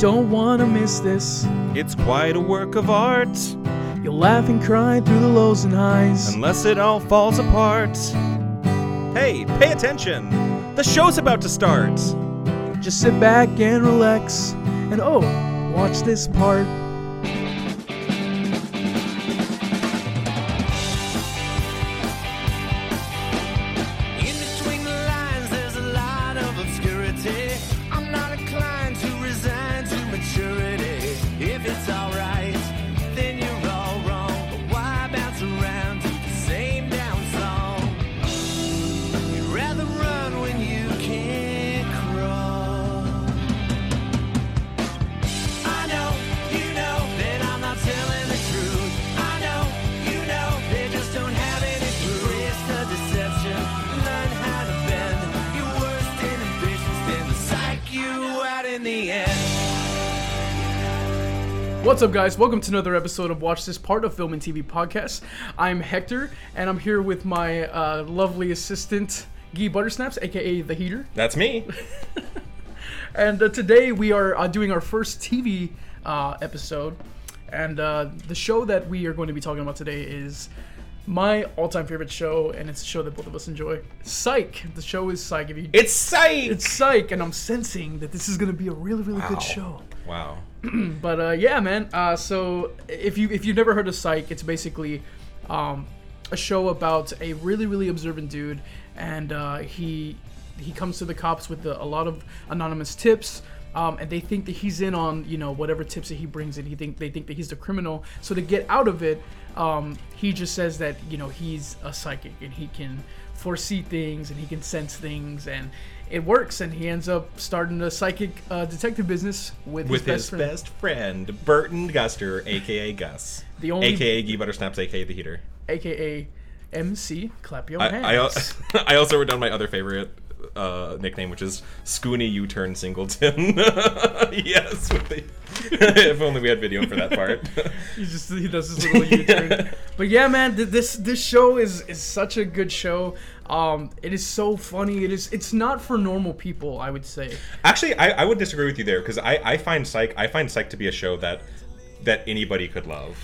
don't wanna miss this. It's quite a work of art, You'll laugh and cry through the lows and highs. unless it all falls apart. Hey, pay attention! The show's about to start! Just sit back and relax. And oh, watch this part. What's up, guys? Welcome to another episode of Watch This Part of Film and TV Podcast. I'm Hector, and I'm here with my uh, lovely assistant, Guy Buttersnaps, aka The Heater. That's me. And uh, today we are uh, doing our first TV uh, episode. And uh, the show that we are going to be talking about today is my all-time favorite show, and it's a show that both of us enjoy. Psych. The show is Psych. If you, It's Psych. it's Psych, and I'm sensing that this is going to be a really, really Wow. good show. Wow. But uh, yeah, man. Uh, so if you if you've never heard of Psych, it's basically um, a show about a really really observant dude, and uh, he he comes to the cops with a, lot of anonymous tips. Um, and they think that he's in on you know whatever tips that he brings in. He think they think that he's the criminal. So to get out of it, um, he just says that you know he's a psychic and he can foresee things and he can sense things and it works. And he ends up starting a psychic uh, detective business with, With his, his best friend. best friend, Burton Guster, aka Gus. The only- AKA Guy Buttersnaps, aka The Heater. aka MC. Clap your I, I, hands. I also wrote down my other favorite uh, nickname, which is Scoony U-Turn Singleton. yes, the, if only we had video for that part. he just he does his little U-turn. But yeah, man, th- this this show is is such a good show. Um, it is so funny. It is. It's not for normal people, I would say. Actually, I, I would disagree with you there because I, I find Psych I find Psych to be a show that that anybody could love.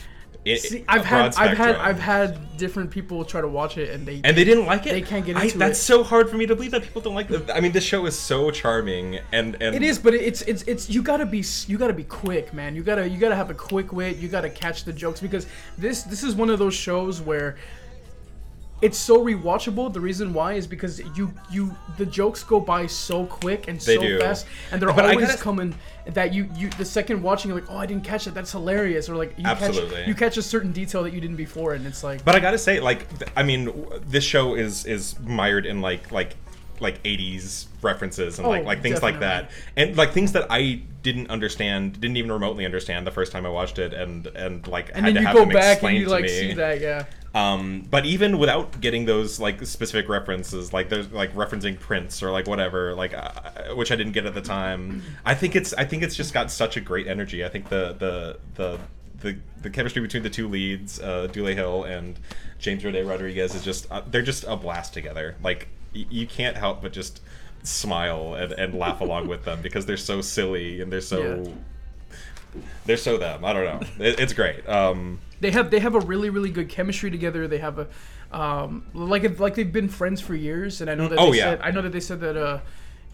It, See, I've had broad I've had. I've had different people try to watch it and they and they didn't like it. They can't get I- into that's it. That's so hard for me to believe that people don't like it. I mean, this show is so charming, and and It is, but it's it's it's you gotta be you gotta be quick, man. You gotta you gotta have a quick wit. You gotta catch the jokes because this this is one of those shows where it's so rewatchable. The reason why is because you you the jokes go by so quick and They so do. fast, and they're But always gotta- coming that you you the second watching you're like oh I didn't catch it that's hilarious or like you Absolutely. catch you catch a certain detail that you didn't before and it's like But I gotta say, like, I mean, w- this show is is mired in like like like 80s references and like Oh, like things like that, and like things that I didn't understand, didn't even remotely understand the first time I watched it, and and like and had then to you have go them back and explained you to like me. see that yeah Um, but even without getting those like specific references, like there's like referencing Prince or like whatever, like uh, which I didn't get at the time. I think it's I think it's just got such a great energy. I think the the the the, the chemistry between the two leads, uh, Dule Hill and James Roday Rodriguez, is just uh, they're just a blast together. Like y- you can't help but just smile and, and laugh along with them because they're so silly and they're so Yeah. they're so them. I don't know. It, it's great. Um, they have they have a really really good chemistry together. They have a um, like like they've been friends for years, and I know that Oh, they yeah. said I know that they said that uh,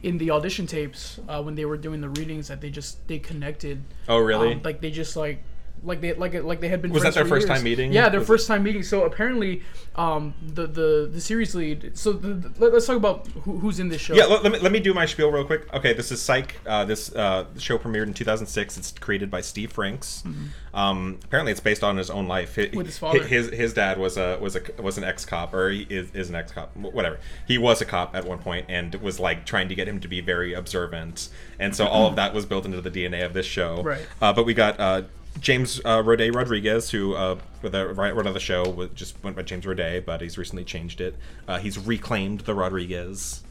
in the audition tapes uh, when they were doing the readings that they just they connected. Oh, really? Um, like they just like. Like they like like they had been. Was that their first years. time meeting? Yeah, their Was first time meeting. So apparently, um, the the the series lead. So the, the- let, us talk about who, who's in this show. Yeah, let, let me, let me do my spiel real quick. Okay, this is Psych. Uh, this uh, show premiered in 2006. It's created by Steve Franks. Um, apparently, it's based on his own life. Hi- Mm-hmm. With his father. His his dad was a was a was an ex cop, or he is, is an ex cop. Whatever. He was a cop at one point, and was like trying to get him to be very observant. And so all of that was built into the DNA of this show. Right. Uh, but we got. Uh, James uh, Roday Rodriguez, who uh, right run of the show, was, just went by James Roday, but he's recently changed it. Uh, he's reclaimed the Rodriguez.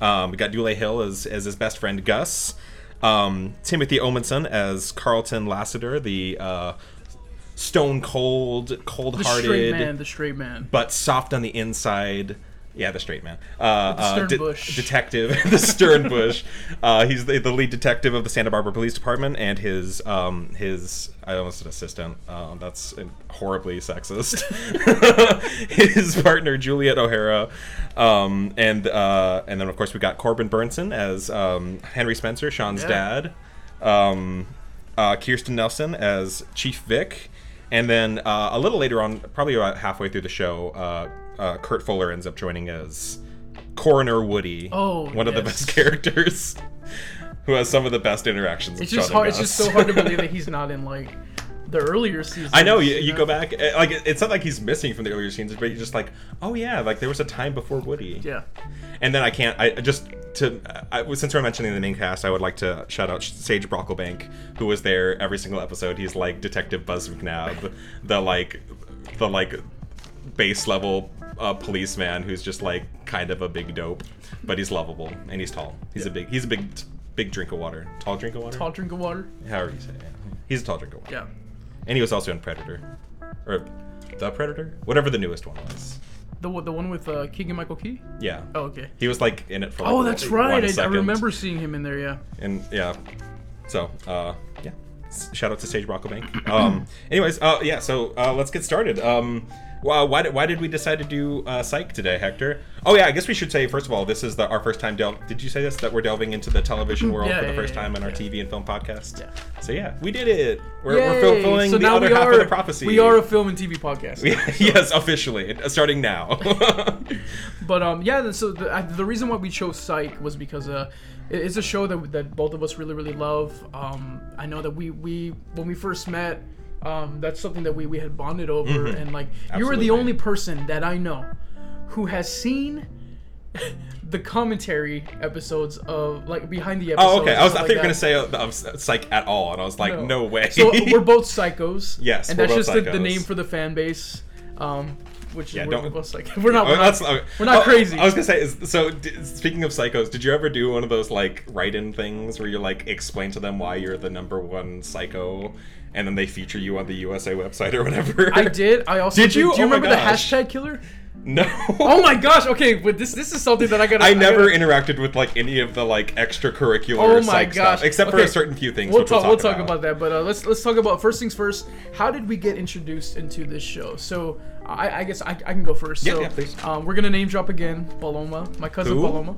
Um, we got Dule Hill as, as his best friend Gus. Um, Timothy Omundson as Carlton Lassiter, the uh, stone cold, cold hearted, the straight man, the straight man. but soft on the inside Yeah, the straight man. Uh, the uh, de- Bush. detective, the Stern Bush. Uh, he's the, the lead detective of the Santa Barbara Police Department, and his um, his I almost said assistant. Um, that's horribly sexist. his partner Juliet O'Hara, um, and uh, and then of course we got Corbin Bernsen as um, Henry Spencer, Shawn's Yeah. dad. Um, uh, Kirsten Nelson as Chief Vick, and then uh, a little later on, probably about halfway through the show, uh, uh, Kurt Fuller ends up joining as Coroner Woody. Oh, one of the best characters, who has some of the best interactions. It's with just hard. It's just so hard to believe that he's not in like the earlier seasons. I know you, you know? go back eh, like it's not like he's missing from the earlier scenes, but you're just like, oh yeah, like there was a time before Woody. Yeah. And then I can't. I just to I, since we're mentioning the main cast, I would like to shout out Sage Brocklebank, who was there every single episode. He's like Detective Buzz McNab, the like the like base level uh, policeman who's just like kind of a big dope, but he's lovable and he's tall. He's a big he's a big big drink of water. Tall drink of water. Tall drink of water. However you say it. He's a tall drink of water. Yeah. And he was also in Predator, or the Predator, whatever the newest one was. The one- the one with uh, Keegan Michael Key. Yeah. Oh, okay. He was like in it for. Like, Oh, that's right. I, I remember seeing him in there. Yeah. And yeah, so uh, yeah, shout out to Sage Brocklebank. Um, anyways, uh, yeah, so uh, let's get started. Um, well, why did why did we decide to do uh, Psych today, Hector? Oh yeah, I guess we should say first of all, this is the, our first time. Del- did you say this that we're delving into the television world Yeah, for the yeah, first yeah, time on our. TV and film podcast? Yeah. So yeah, we did it. We're, we're fulfilling so the now other we half are, of the prophecy. We are a film and TV podcast. yes, officially, starting now. But um, yeah. So the, I, the reason why we chose Psych was because uh, it's a show that that both of us really really love. Um, I know that we we when we first met, um, that's something that we we had bonded over, and like you were the Mm-hmm. Only person that I know who has seen. The commentary episodes of like behind the episodes. oh, okay. I was. I stuff thought you were gonna say uh, of Psych at all, and I was like, No. no, way. So we're both psychos. Yes, and that's just the, the name for the fan base. Um, which Yeah, is we're, don't- we're both psych. We're not. Oh, We're not, okay. we're not Oh, crazy. I was gonna say, is, so d- speaking of psychos, did you ever do one of those like write-in things where you like explain to them why you're the number one psycho, and then they feature you on the USA website or whatever? I did. I also Did you? Do you Oh remember the hashtag killer? No. Oh my gosh. Okay, but this this is something that I gotta. I never gotta- interacted with like any of the like extracurricular Oh my gosh. stuff, except for a certain few things. We'll talk. We'll We'll talk, talk about that. But uh, let's let's talk about first things first. How did we get introduced into this show? So I, I guess I, I can go first. Yeah, so, yeah, please. Um, we're gonna name drop again. Paloma, my cousin Who? Paloma.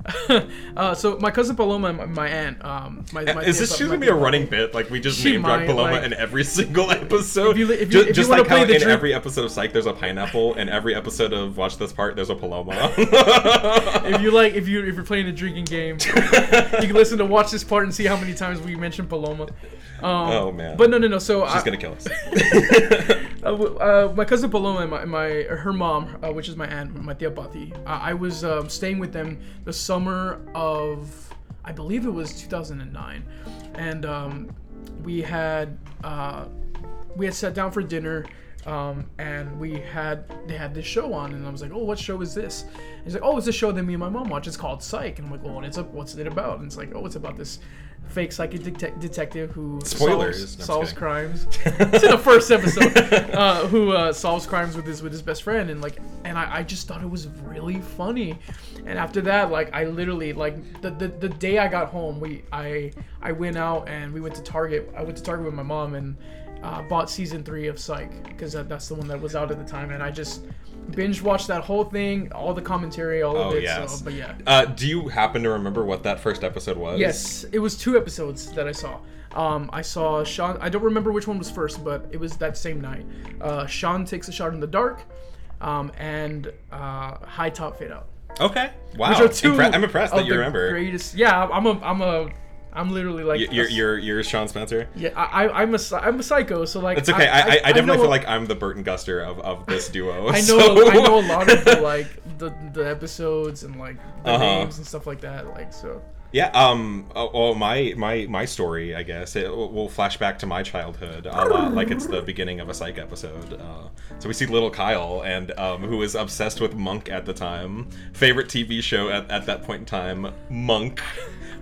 uh, so my cousin Paloma my, my aunt. Um, my, my Is this just gonna be a running bit? Like we just She name drop Paloma like- in every single episode. If you if you- Ju- if just like how in drink- every episode of Psych, there's a pineapple, and every episode of Watch This Part, there's a Paloma. if you like, if you if you're playing a drinking game, you can listen to watch this part and see how many times we mention Paloma. Um, Oh, man. But no, no, no. So She's I, gonna kill us. uh, uh, my cousin Paloma and my, my her mom, uh, which is my aunt, my tia Pati. Uh, I was um, staying with them the summer of, I believe it was 2009, and um, we had uh, we had sat down for dinner. Um, and we had they had this show on, and I was like, "Oh, what show is this?" And he's like, "Oh, it's a show that me and my mom watch. It's called Psych." And I'm like, "Oh, and it's a, what's it about?" And it's like, "Oh, it's about this fake psychic detec detective who Spoilers. Solves, just solves crimes." it's in the first episode. Uh, who uh, solves crimes with his with his best friend, and like, and I, I just thought it was really funny. And after that, like, I literally like the, the the day I got home, we I I went out and we went to Target. I went to Target with my mom and uh, bought season three of Psych because that, that's the one that was out at the time, and I just binge watched that whole thing, all the commentary, all Oh of it. yes. So, but yeah. Uh, do you happen to remember what that first episode was? Yes, it was two episodes that I saw. Um, I saw Shawn. I don't remember which one was first, but it was that same night. Uh, Shawn takes a shot in the dark, um, and uh, High Top Fade Out. Okay. Wow. Which are two. Impre- I'm impressed that you remember. Greatest. Yeah, I'm a. I'm a. I'm literally like. You're, a- you're you're Shawn Spencer. yeah, I, I- I'm a. I'm a psycho. So like. It's okay. I, I, I definitely know- feel like I'm the Burton Guster of, of this duo. I know. so- I know a lot of the like the the episodes and like the Uh-huh. names and stuff like that. Like so. Yeah. Um. Oh, well, my my my story, I guess, it will flash back to my childhood lot, like it's the beginning of a Psych episode. Uh, so we see little Kyle, and um, who was obsessed with Monk at the time. Favorite TV show at, at that point in time, Monk.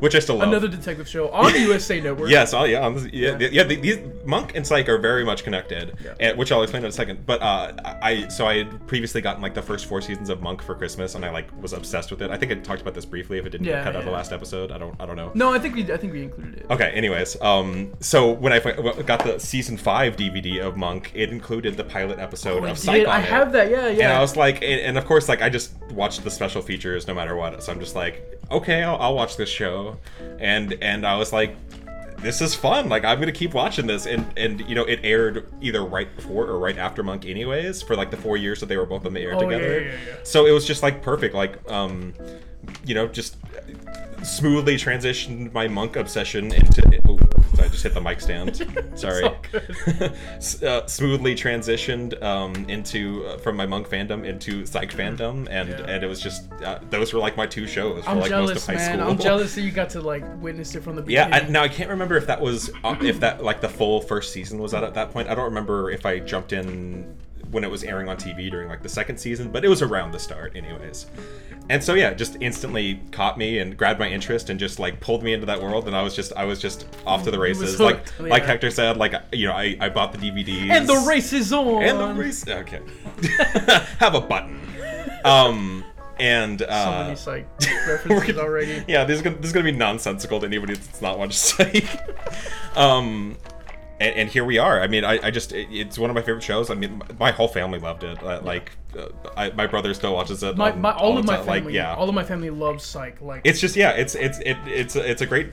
which I still love. Another detective show on the USA Network. Yes, oh yeah, on this, yeah, Yeah. yeah. the- these Monk and Psych are very much connected, Yeah. and, which I'll explain in a second. But uh, I so I had previously gotten like the first four seasons of Monk for Christmas, and I like was obsessed with it. I think I talked about this briefly. If it didn't Yeah, get cut out of the last episode, I don't I don't know. No, I think we I think we included it. Okay. Anyways, um, so when I got the season five DVD of Monk, it included the pilot episode Oh, of. Psych I it. have that. Yeah, yeah. And I was like, and, and of course, like I just watched the special features no matter what. So I'm just like, okay, I'll, I'll watch this show, and and I was like, this is fun. Like I'm gonna keep watching this, and and you know it aired either right before or right after Monk, anyways, for like the four years that they were both on the air Oh, together. yeah, yeah, yeah. So it was just like perfect. Like um, you know, just smoothly transitioned my monk obsession into. Oh, I just hit the mic stand. Sorry. S- uh, smoothly transitioned um, into uh, from my monk fandom into psych fandom, and Yeah. and it was just uh, those were like my two shows for I'm like jealous, most of high man. school. I'm jealous that you got to like witness it from the beginning. Yeah, beginning. I, now I can't remember if that was uh, if that like the full first season was out at that point. I don't remember if I jumped in when it was airing on TV during like the second season, but it was around the start, anyways. And so yeah, just instantly caught me and grabbed my interest and just like pulled me into that world, and I was just I was just off to the races. Like hooked, like. Hector said, like you know I, I bought the DVDs and the race is on. and the race. Okay, have a button. Um and So uh, many psych references already. yeah, this is gonna, this is gonna be nonsensical to anybody that's not watched Psych. um, and, and here we are. I mean, I, I just it- it's one of my favorite shows. I mean, my whole family loved it. Uh, Like, uh, I, my brother still watches it. My, on- my all the of my time. family, Like, yeah, all of my family loves psych. Like it's just yeah, it's it's it, it's it's a great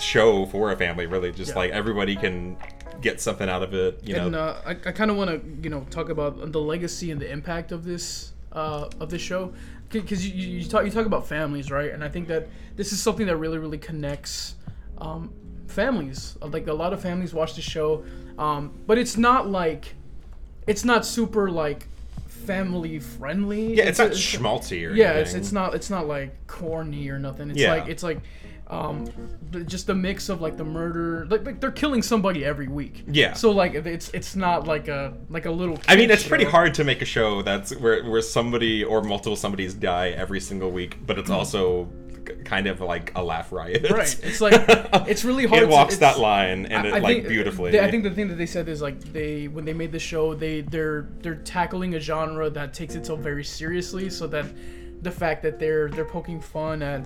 show for a family. Really, just Yeah. like everybody can get something out of it. You know, and uh, I, I kind of want to you know talk about the legacy and the impact of this uh, of this show because you, you, you talk you talk about families right and I think that this is something that really really connects um, families like a lot of families watch the show um, but it's not like it's not super like family friendly yeah, it's not a- schmaltzy or yeah it's, anything. it's not it's not like corny or nothing it's Yeah. like it's like um just a mix of like the murder like, like they're killing somebody every week Yeah. so like it's it's not like a like a little I mean, it's pretty hard to make a show that's where where somebody or multiple somebodies die every single week, but it's also kind of like a laugh riot. Right. It's like- it's really hard It walks it's- that line and I- it I like think- beautifully. I think the thing that they said is like they when they made the show they they're they're tackling a genre that takes itself very seriously so that the fact that they're they're poking fun at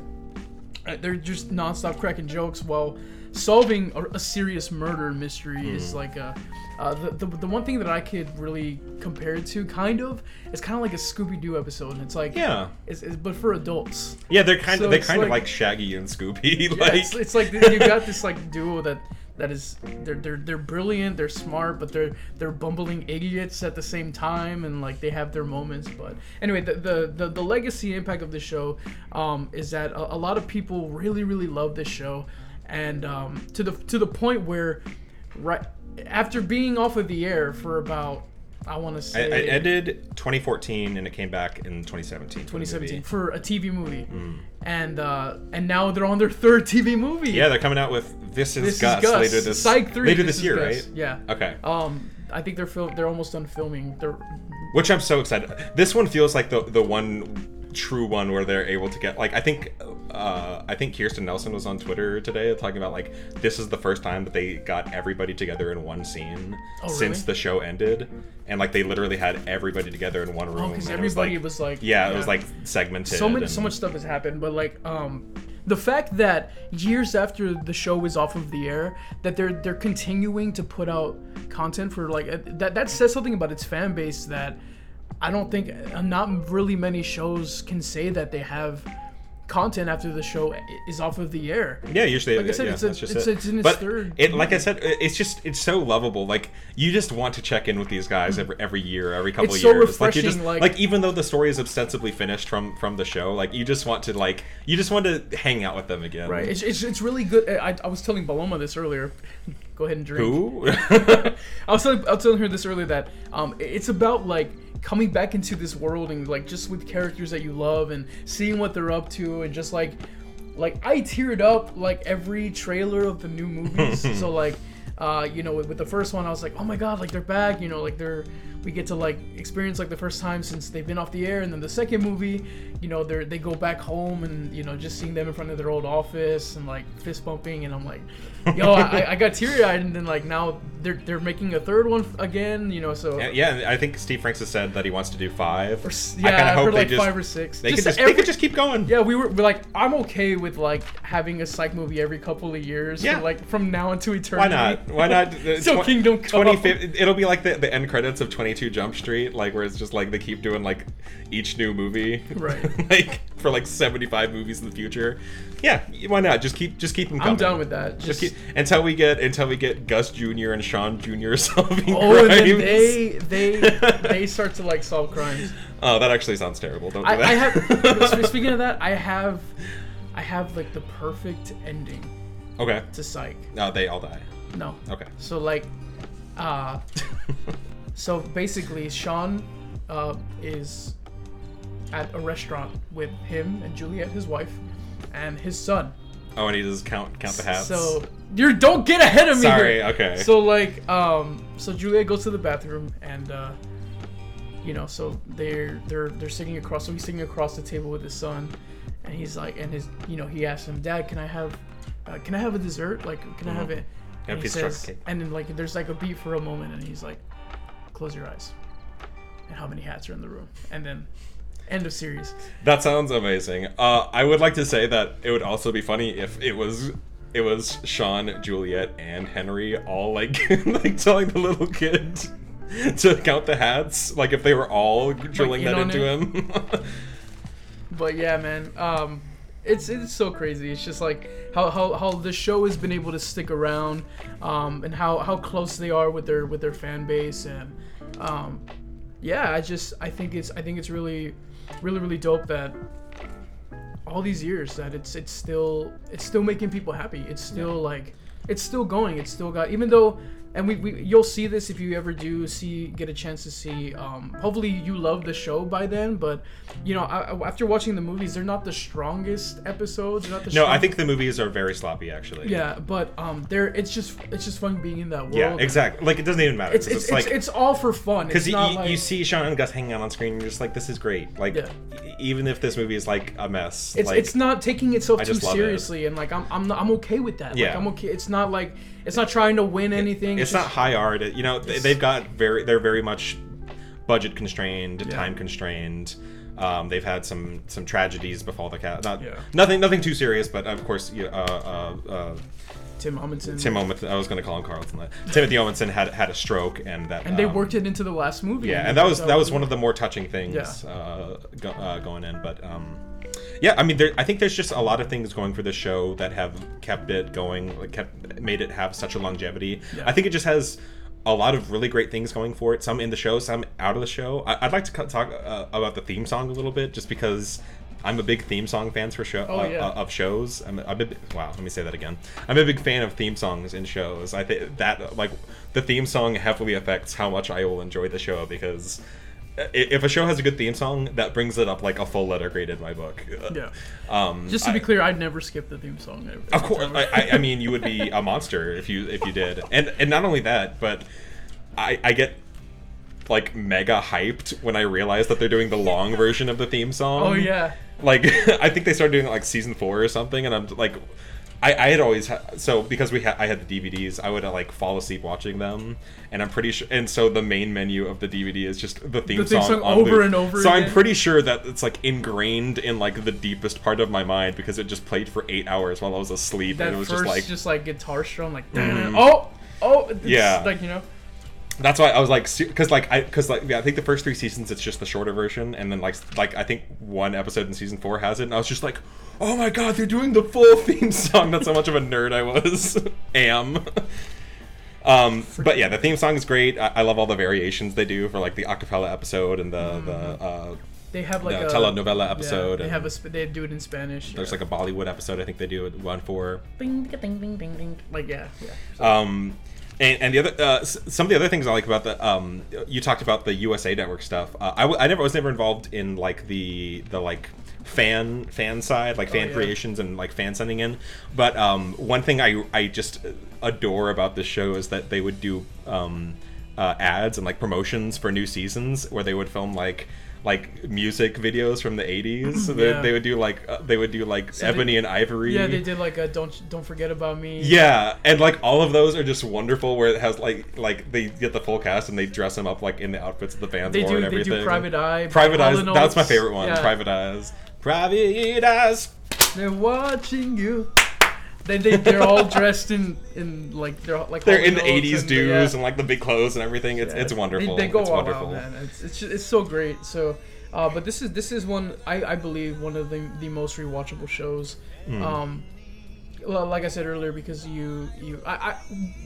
they're just nonstop cracking jokes while solving a, a serious murder mystery is Hmm. like a uh, the, the, the one thing that I could really compare it to kind of it's kind of like a Scooby Doo episode and it's like yeah, it's, it's, but for adults yeah, they're kind So of they it's kind of like- like Shaggy and Scooby. yeah, like it's, it's like you got this like duo that that is they're they're they're brilliant, they're smart, but they're they're bumbling idiots at the same time, and like they have their moments. But anyway, the the the, the legacy impact of this show um, is that a, a lot of people really really love this show, and um, to the to the point where right after being off of the air for about I want to I, say I ended 2014 and it came back in 2017. 2017 for a TV movie, and uh, and now they're on their third TV movie. Yeah, they're coming out with This Is This Gus, is Gus. later this Psych 3. later This this year, right? Yeah. Okay. Um, I think they're fil- they're almost done filming. They're Which I'm so excited. This one feels like the the one true one where they're able to get like I think uh, I think Kirsten Nelson was on Twitter today talking about like this is the first time that they got everybody together in one scene Oh, since really? the show ended, and like they literally had everybody together in one room. oh, because and it was, everybody like- was like yeah, it was like segmented. so much and- so much stuff has happened, but like um. The fact that years after the show is off of the air, that they're they're continuing to put out content for like uh, that that says something about its fan base that I don't think uh, not really many shows can say that they have content after the show is off of the air. Yeah, usually. Like I said, yeah, it's a- just it's- it. it's in its but third It, like I said, it's just it's so lovable. Like you just want to check in with these guys every every year, every couple It's of so years. like you refreshing, just like- even though the story is ostensibly finished from from the show, like you just want to like you just want to hang out with them again. Right. It's, it's, it's really good. I, I was telling Paloma this earlier. Go ahead and drink. Who? I was telling I was telling her this earlier that um it's about like coming back into this world and like just with characters that you love and seeing what they're up to and just like like I teared up like every trailer of the new movies. so like uh you know with, with the first one I was like oh my god like they're back you know like they're we get to like experience like the first time since they've been off the air, and then the second movie, you know, they they go back home and you know just seeing them in front of their old office and like fist bumping, and I'm like, yo, I, I got teary eyed, and then like now they're they're making a third one again, you know, so. Yeah, yeah, I think Steve Franks has said that he wants to do five. Or I yeah, I hope they like just- five or six. They Just could just every- they could just keep going. Yeah, we were we're like, I'm okay with like having a psych movie every couple of years. Yeah. for, like from now until eternity. Why not? Why not? Uh, Till tw- Kingdom Come. 25 It'll be like the, the end credits of 22 Jump Street, like where it's just like they keep doing like each new movie, Right. like for like 75 movies in the future. Yeah, why not? Just keep just keep them coming. I'm done with that. Just Just, keep until we get until we get Gus Jr. and Shawn Jr. solving oh, and crimes. then they they they start to like solve crimes. oh, that actually sounds terrible. Don't do I, that. I have. speaking of that, I have, I have like the perfect ending okay. to Psych. No, they all die. No. Okay. So like, uh, so basically, Shawn uh, is at a restaurant with him and Juliet, his wife, and his son. Oh, and he does count count the hats. So you don't get ahead of me. Sorry, here. okay. So like, um, so Juliet goes to the bathroom and, uh, you know, so they're they're they're sitting across. So he's sitting across the table with his son, and he's like, and his, you know, he asks him, Dad, can I have, uh, can I have a dessert? Like, can I have it? And he piece of chocolate says, and then like, there's like a beat for a moment, and he's like, close your eyes. And how many hats are in the room? And then, end of series. That sounds amazing. Uh, I would like to say that it would also be funny if it was it was Shawn, Juliet, and Henry all like like telling the little kid to count the hats, like if they were all drilling in that into it? him. But yeah, man, um, it's it's so crazy. It's just like how, how, how the show has been able to stick around, um, and how, how close they are with their with their fan base, and um, yeah, I just I think it's I think it's really, really really dope that all these years that it's it's still it's still making people happy. It's still like it's still going. It's still got even though and we, we you'll see this if you ever do see get a chance to see um hopefully you love the show by then but you know I, after watching the movies they're not the strongest episodes not the no, I think the movies are very sloppy actually. yeah but um they're it's just it's just fun being in that world Yeah, exactly. Like it doesn't even matter. it's it's, it's, like it's all for fun because it's you, like, you see Shawn and Gus hanging out on screen, and you're just like, this is great. Like Yeah. even if this movie is like a mess, it's like, it's not taking itself I too love it. seriously and like I'm I'm not, I'm okay with that. Like Yeah. I'm okay. It's not like it's not trying to win anything. it's not just- high art. You know, they, they've got very they're very much budget constrained, Yeah. time constrained. Um, they've had some some tragedies befall the cat. Not Yeah. nothing nothing too serious, but of course, uh, uh, uh, Tim Omundson. Tim Omith. I was going to call him Carlton. Timothy Owenson had had a stroke, and that and they um, worked it into the last movie. Yeah, and that was that was one of the more touching things Yeah. uh, go, uh, going in. But um, yeah, I mean, there, I think there's just a lot of things going for the show that have kept it going, like kept made it have such a longevity. Yeah. I think it just has a lot of really great things going for it. Some in the show, some out of the show. I, I'd like to talk uh, about the theme song a little bit, just because. I'm a big theme song fan for show Oh, uh, yeah. uh, of shows. I'm, I'm a, wow. Let me say that again. I'm a big fan of theme songs in shows. I think that like the theme song heavily affects how much I will enjoy the show because if a show has a good theme song, that brings it up like a full letter grade in my book. Yeah. Um, Just to I- be clear, I'd never skip the theme song. of course. I, I, I mean, you would be a monster if you if you did, and and not only that, but I I get like mega hyped when I realize that they're doing the long version of the theme song. Oh yeah. Like I think they started doing it like season four or something, and I'm like, I, I had always ha- so because we had I had the DVDs, I would uh, like fall asleep watching them, and I'm pretty sure. And so the main menu of the DVD is just the theme, The theme song, song on over loop. and over So I'm pretty sure that it's like ingrained in like the deepest part of my mind because it just played for eight hours while I was asleep, That and it was first just like just like guitar strum, like Mhm. oh oh Yeah. like you know That's why I was like, because like I, because like yeah, I think the first three seasons it's just the shorter version, and then like like I think one episode in season four has it, and I was just like, oh my god, they're doing the full theme song. That's how much of a nerd I was. Am. Um, but yeah, the theme song is great. I, I love all the variations they do for like the acapella episode and the the uh, they have like the a telenovela yeah, episode. they have a sp- they do it in Spanish. there's yeah. like a Bollywood episode I think they do it one for. ding ding ding ding ding like yeah yeah. Um, and, and the other uh, some of the other things I like about the um, you talked about the USA Network stuff. Uh, I, w- I never was never involved in like the the like fan fan side like fan yeah. creations and like fan sending in but um one thing i i just adore about this show is that they would do um uh, ads and like promotions for new seasons where they would film like like music videos from the 80s. So they, Yeah. they would do like uh, they would do like So they- Ebony and Ivory. Yeah, they did like a don't don't forget about me. Yeah, and like all of those are just wonderful. Where it has like like they get the full cast and they dress them up like in the outfits of the fans They do and they everything. do Private Eye. Private Eyes. That's my favorite one. Yeah. Private Eyes. Eyes. They're watching you. They they they're all dressed in in like they're like They're in the Oates '80s and, dudes yeah. and like the big clothes and everything. It's Yeah, it's wonderful. They, they go it's all wonderful. out, man. It's it's, it's so great. So, uh, but this is this is one I, I believe one of the the most rewatchable shows. Hmm. Um, well, like I said earlier, because you you I, I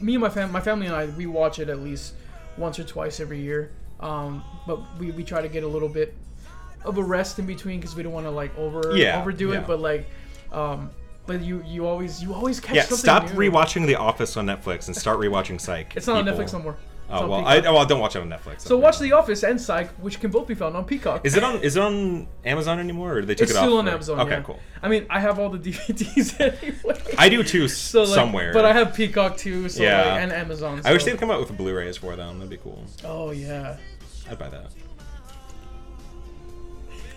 me and my fam my family and I we watch it at least once or twice every year. Um, but we, we try to get a little bit of a rest in between because we don't want to like over Yeah, overdo yeah. it. But like, um, but you you always you always catch Yeah, something stop new. rewatching The Office on Netflix and start rewatching Psych. It's not on. Netflix no more. It's Oh well, I, oh, well, don't watch it on Netflix. So watch The Office and Psych, which can both be found on Peacock. Is it on? Is it on Amazon anymore, or they took it's it off? It's still on Amazon. Okay, yeah. cool. I mean, I have all the DVDs anyway. I do too, so, like, somewhere. But I have Peacock too, so Yeah. like, and Amazon. I wish they'd come out with a Blu-rays for them. That'd be cool. Oh yeah. I'd buy that.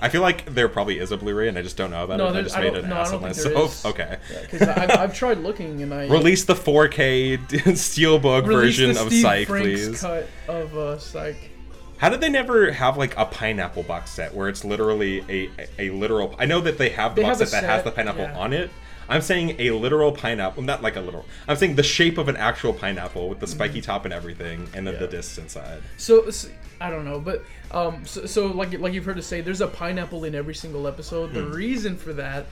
I feel like there probably is a Blu-ray, and I just don't know about No, it. I just I made an no, ass of myself. Okay. Because I've, I've tried looking and I Release the 4K steelbook released version the of Psych, Franks please. cut of uh, Psych. How did they never have like a pineapple box set where it's literally a a, a literal? I know that they have the They box have set that has the pineapple yeah. on it. I'm saying a literal pineapple, not like a literal. I'm saying the shape of an actual pineapple with the spiky top and everything, and then the Mm-hmm. Discs inside. So, I don't know, but um, so, so like like you've heard us say, there's a pineapple in every single episode. The Hmm. reason for that,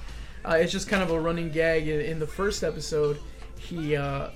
uh, it's just kind of a running gag. In, in the first episode, he uh,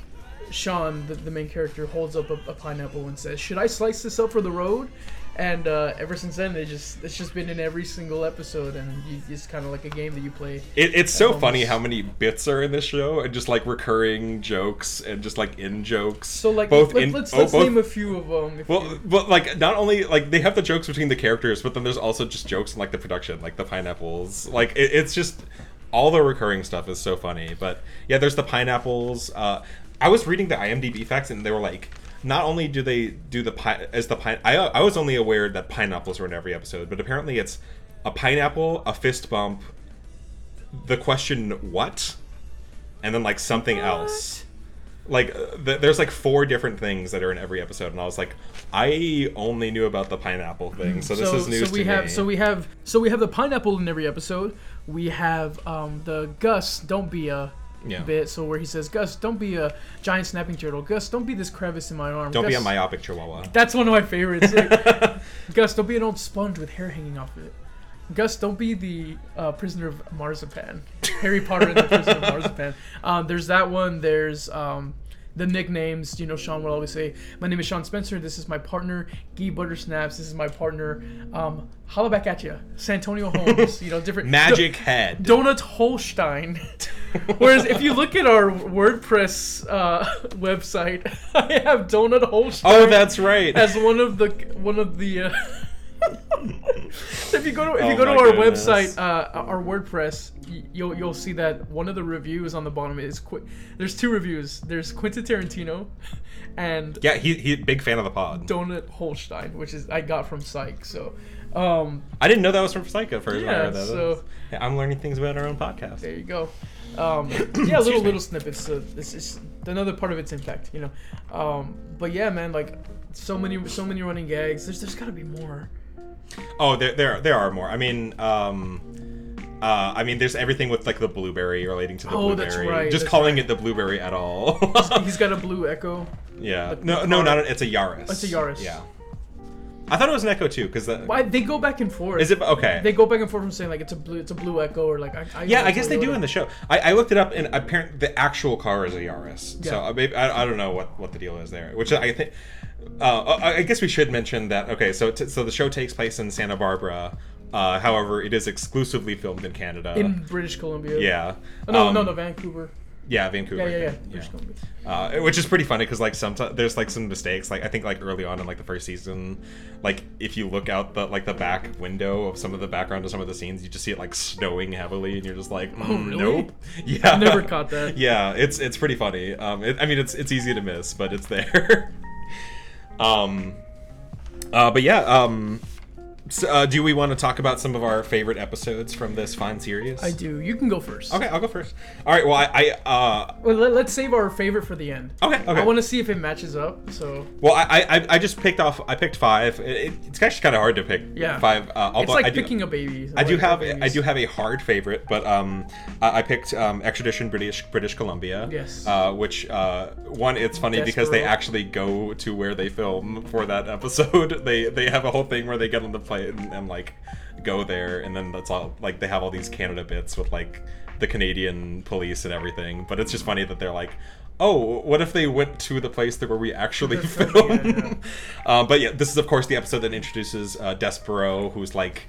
Shawn, the, the main character, holds up a, a pineapple and says, "Should I slice this up for the road?" And uh, ever since then, it just it's just been in every single episode, and you, it's kind of like a game that you play. It, it's so funny how many bits are in this show, and just like recurring jokes and just like in jokes. So like, both let, in let's oh, let's both- name a few of them. Well, you, but like not only like they have the jokes between the characters, but then there's also just jokes in like the production, like the pineapples. Like it, it's just all the recurring stuff is so funny. But yeah, there's the pineapples. Uh, I was reading the IMDb facts, and they were like, not only do they do the pine as the pine. I I was only aware that pineapples were in every episode, but apparently it's a pineapple, a fist bump, the question what, and then like something else like th- there's like four different things that are in every episode and i was like i only knew about the pineapple thing so this is news so we to have me so we have so we have the pineapple in every episode. We have um, the Gus, don't be a Yeah. bit. So where he says, Gus, don't be a giant snapping turtle. Gus, don't be this crevice in my arm. don't be a myopic chihuahua That's one of my favorites. Like, Gus, don't be an old sponge with hair hanging off of it. Gus, don't be the uh, prisoner of marzipan. Harry Potter and the prisoner of marzipan. Um, there's that one. There's um, the nicknames. You know, Shawn will always say, "My name is Shawn Spencer. This is my partner, Guy Buttersnaps. This is my partner, um, holla back at you, Santonio Holmes. You know, different magic head Donut Holstein. Whereas if you look at our WordPress uh, website, I have Donut Holstein oh that's right as one of the one of the. Uh, if you go to if you Oh go to our goodness. website, uh, our WordPress, you'll you'll see that one of the reviews on the bottom is Qu- there's two reviews. There's Quentin Tarantino, and yeah he, he big fan of the pod Donut Holstein, which is I got from Psych. So, um, i didn't know that was from psycho first when I Yeah, so- i'm learning things about our own podcast there you go. Um, yeah, little little snippets. So this is another part of its impact, you know. Um, but yeah, man, like so many so many running gags. There's there's got to be more. oh there, there there are more i mean um uh, I mean, there's everything with like the blueberry relating to the Oh, blueberry. that's right, Just that's calling it the blueberry at all. He's got a blue Echo. yeah. the No, no, not a, it's a Yaris. It's a Yaris. Yeah. I thought it was an Echo too, because Why they go back and forth? is it okay? They go back and forth from saying like it's a blue, it's a blue Echo, or like I. I Yeah, I guess they do in the show. I, I looked it up, and apparently the actual car is a Yaris. So Yeah. uh, maybe, I, I don't know what, what the deal is there. Which I think. Uh, I I guess we should mention that. Okay, so t- so the show takes place in Santa Barbara. Uh, however, it is exclusively filmed in Canada. in British Columbia. yeah. Oh, no, Um, no, no, Vancouver. Yeah, Vancouver. Yeah, I yeah, yeah. think. British Columbia. Uh, which is pretty funny because like sometimes there's like some mistakes. Like I think like early on in like the first season, like if you look out the like the back window of some of the background of some of the scenes, you just see it like snowing heavily, and you're just like, mm, Oh, really? nope. Yeah, Never caught that. Yeah, it's it's pretty funny. Um, it, I mean, it's it's easy to miss, but it's there. Um, uh, but yeah, um, so, uh, do we want to talk about some of our favorite episodes from this fine series? I do. You can go first. Okay, I'll go first. All right. Well, I, I uh, Well, let, let's save our favorite for the end. okay, okay. I want to see if it matches up. So Well, I, I I just picked off. I picked five. It, it- it's actually kind of hard to pick Yeah. five. Uh, although it's like I do, picking a baby. I do have babies. I do have a hard favorite, but um, I I picked um, extradition British British Columbia. Yes. Uh, which uh, one? It's funny because they actually go to where they film for that episode. They they have a whole thing where they get on the plane and, and like go there, and then that's all. Like they have all these Canada bits with like the Canadian police and everything. But it's just funny that they're like. Oh, what if they went to the place that where we actually Yeah, film? yeah. um, but yeah, this is of course the episode that introduces uh, Despereaux, who's like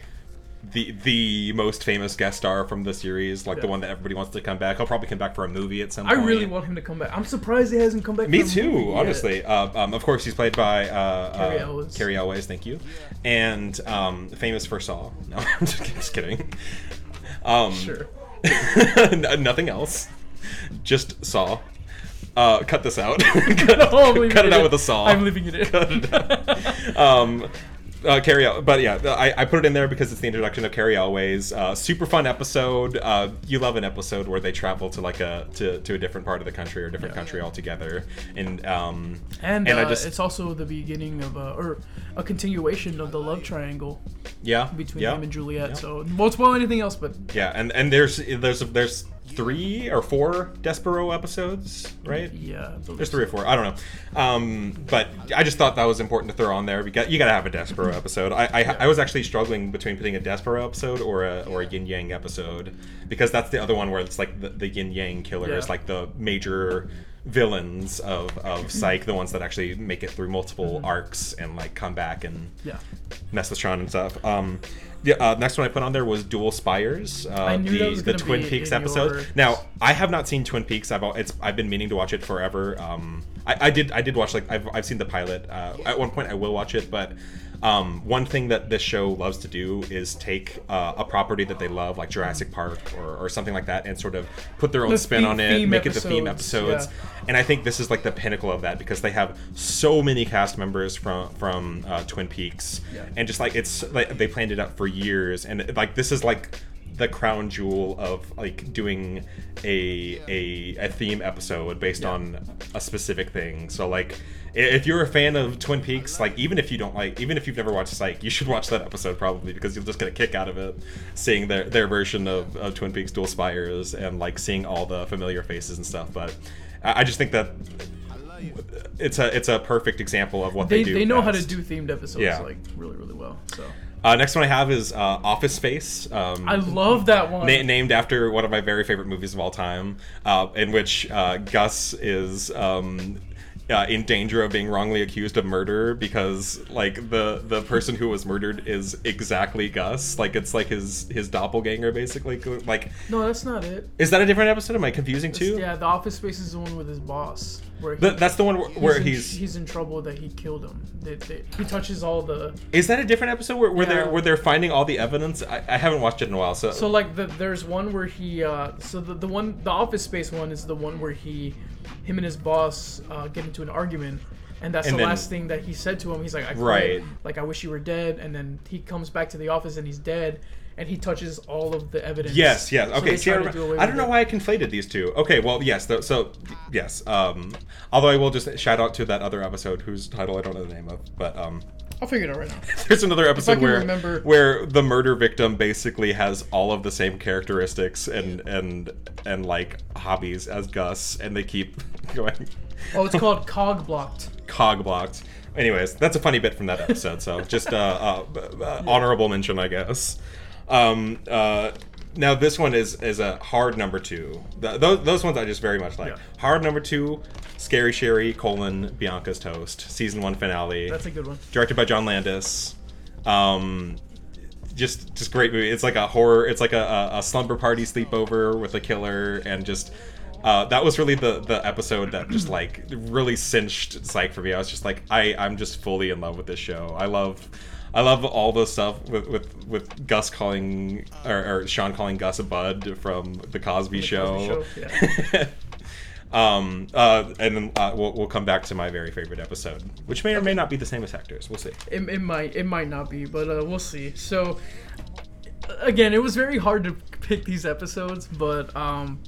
the the most famous guest star from the series, like the one that everybody wants to come back. He'll probably come back for a movie at some I point. I really want him to come back. I'm surprised he hasn't come back. Me for a too, honestly. Uh, um, of course, he's played by uh, Cary uh, Elwes. Cary Elwes, thank you, and um, famous for Saw. No, I'm just, just kidding. Um, Sure. nothing else, just Saw. Uh, cut this out. cut, No, cut it out in. with a saw. I'm leaving it in. Cut it out. um, uh, Cary, but yeah, I, I put it in there because it's the introduction of Cary Elwes. Uh, super fun episode. Uh, you love an episode where they travel to like a to, to a different part of the country or a different Yeah. country altogether, and um, And, and uh, I just it's also the beginning of a or a continuation of the love triangle yeah between yeah, him and Juliet. yeah. So won't spoil anything else, but yeah, and and there's there's there's three or four Despereaux episodes, right? yeah, There's three or four. I don't know. Um, but I just thought that was important to throw on there. because you got to have a Despereaux episode. I, I, I was actually struggling between putting a Despereaux episode or a or a Yin Yang episode because that's the other one where it's like the, the Yin Yang killer is like the major villains of, of Psych, the ones that actually make it through multiple arcs and like come back and Yeah. mess with Shawn and stuff. Um, the uh, next one I put on there was Dual Spires, uh, the the Twin Peaks episode. your- Now I have not seen Twin Peaks. I've it's I've been meaning to watch it forever. Um, I, I did I did watch like I've, I've seen the pilot. Uh, at one point I will watch it, but um, one thing that this show loves to do is take uh, a property that they love, like Jurassic Park or, or something like that, and sort of put their own The spin theme- on it, theme make it the theme episodes, episodes. yeah. And I think this is like the pinnacle of that because they have so many cast members from from uh, Twin Peaks, Yeah. and just like it's like they planned it out for years, and like this is like the crown jewel of like doing a a, a theme episode based Yeah. on a specific thing. So like if you're a fan of Twin Peaks, like even if you don't like, even if you've never watched Psych, you should watch that episode probably because you'll just get a kick out of it, seeing their their version of, of Twin Peaks Dual Spires and like seeing all the familiar faces and stuff. But I I just think that it's a it's a perfect example of what they, They, do. they know how to do themed episodes Yeah. like really really well. So Uh, next one I have is uh, Office Space. Um, I love that one. Na- named after one of my very favorite movies of all time, uh, in which uh, Gus is um, uh, in danger of being wrongly accused of murder because, like, the the person who was murdered is exactly Gus. Like, it's like his his doppelganger, basically. Like, no, that's not it. is that a different episode? Am I confusing too? Yeah, the Office Space is the one with his boss, where he, Th- that's the one where, where in, he's. he's in trouble that he killed him. They, they, he touches all the Is that a different episode where, where they're where they're finding all the evidence? I, I haven't watched it in a while, so. So like the, there's one where he uh so the, the one the office space one is the one where he him and his boss uh, get into an argument and that's And the then- last thing that he said to him. He's like, I quit. Right. Like I wish you were dead. And then he comes back to the office and he's dead, and he touches all of the evidence. Yes, yes. So Okay, they see, I, try to rem- do I don't know it. why I conflated these two. Okay, well, yes. th- so, yes. Um, although I will just shout out to that other episode whose title I don't know the name of, but um, I'll figure it out right now. there's another episode where remember- where the murder victim basically has all of the same characteristics and and and like hobbies as Gus, and they keep going Oh, it's called Cog Blocked. cog blocked. Anyways, that's a funny bit from that episode. So just uh, uh, uh, honorable mention, I guess. Um, uh, now this one is is a hard number two. Th- those those ones I just very much like. Yeah. Hard number two, Scary Sherry colon Bianca's Toast season one finale, That's a good one. directed by John Landis. Um, just just great movie. It's like a horror. It's like a, a, a slumber party sleepover with a killer, and just uh, that was really the the episode that just like really cinched Psych for me. I was just like, I I'm just fully in love with this show. I love. I love all the stuff with, with, with Gus calling or, or Shawn calling Gus a bud from the Cosby, The Cosby Cosby Show. Show, yeah. Um, uh, and then uh, we'll, we'll come back to my very favorite episode, which may or may not be the same as Hector's. We'll see. It, it might it might not be, but uh, we'll see. So again, it was very hard to pick these episodes, but um,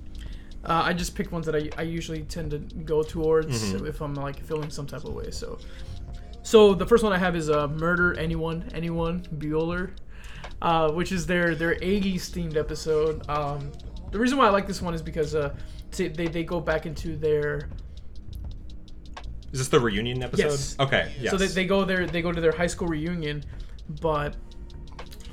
uh, I just picked ones that I, I usually tend to go towards if I'm like feeling some type of way. So so the first one I have is uh, Murder Anyone Anyone Bueller, uh, which is their their Aggies themed episode. Um, the reason why I like this one is because uh, t- they they go back into their Is this the reunion episode? Yes. Okay. Yes. So they, they go there. They go to their high school reunion, but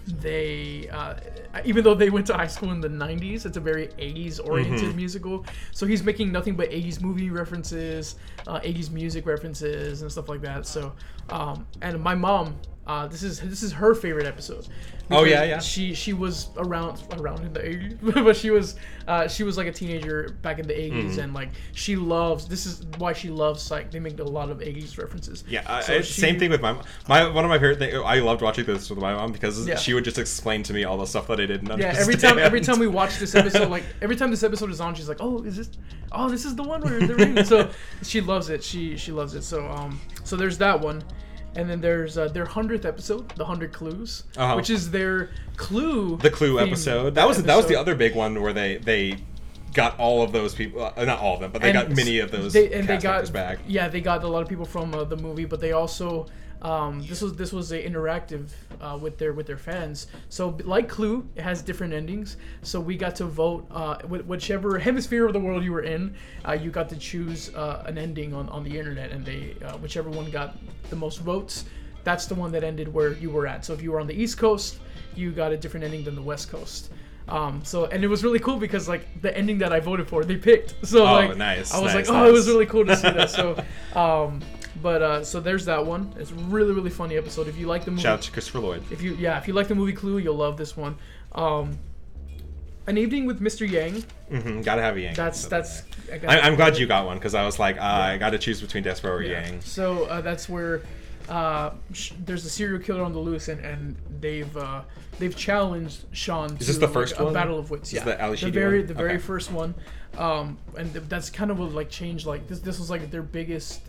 they uh, even though they went to high school in the 90s it's a very 80s oriented Mm-hmm. musical so he's making nothing but 80s movie references uh, 80s music references and stuff like that so um, and my mom uh, this is this is her favorite episode Oh, yeah, yeah. she she was around around in the 80s but she was uh, she was like a teenager back in the 80s Mm-hmm. and like she loves this is why she loves psych they make a lot of 80s references Yeah, So it's she- same thing with my my one of my favorite things. I loved watching this with my mom because Yeah. she would just explain to me all the stuff that I didn't understand. Yeah, every time every time we watch this episode, like every time this episode is on, she's like, "Oh, is this? Oh, this is the one where they're reading." So she loves it. She she loves it. So um, so there's that one, and then there's uh, their hundredth episode, the Hundred Clues, Uh-huh. which is their Clue. the Clue episode. That was that was the other big one where they they got all of those people. Uh, not all of them, but they And got many of those They, and they got back. yeah, they got a lot of people from uh, the movie, but they also um, this was this was a interactive uh, with their with their fans. So like Clue, it has different endings. So we got to vote uh, whichever hemisphere of the world you were in. Uh, you got to choose uh, an ending on, on the internet, and they uh, whichever one got the most votes, that's the one that ended where you were at. So if you were on the East Coast, you got a different ending than the West Coast. Um, so and it was really cool because like the ending that I voted for, they picked. So Oh, like nice, I was nice, like, oh, it was really cool to see that. So, um, but uh, so there's that one. It's a really really funny episode. If you like the movie, Shout out to Christopher Lloyd. if you yeah, if you like the movie Clue, you'll love this one. Um, an evening with Mr. Yang. Mm-hmm, Gotta have a Yang. That's that's. I I, I'm glad you got one because I was like, uh, I got to choose between Despereaux or Yeah. Yang. So uh, that's where uh, sh- there's a serial killer on the loose, and, and they've uh, they've challenged Shawn. Is to this the like, first a battle of wits? This Yeah, is the the very one? the very Okay. first one, um, and th- that's kind of what like changed. Like this this was like their biggest.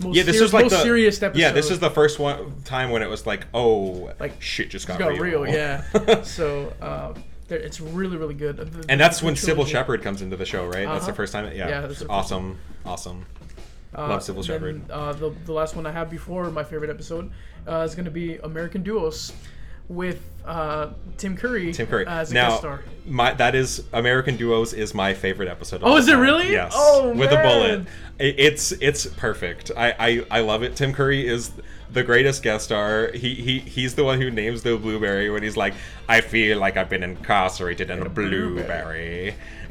Most Yeah, this ser- was like most the serious episode. Yeah, this is the first one time when it was like, oh, Like, shit just got, got real. real, yeah. so uh, it's really really good. The- and that's when Cybill. Shepherd comes into the show, right? That's the Uh-huh. first time. Yeah, Yeah, first awesome, awesome. Uh, Love Cybill Shepherd. Uh, the, the last one I have before my favorite episode uh, is going to be American Duos with uh, Tim Curry. Tim Curry. as a now, guest star. my that is American Duos is my favorite episode. Of Oh, is it time. really? Yes. Oh, with a bullet. It, it's it's perfect. I, I I love it. Tim Curry is the greatest guest star. He he he's the one who names the blueberry when he's like, I feel like I've been incarcerated in a blueberry.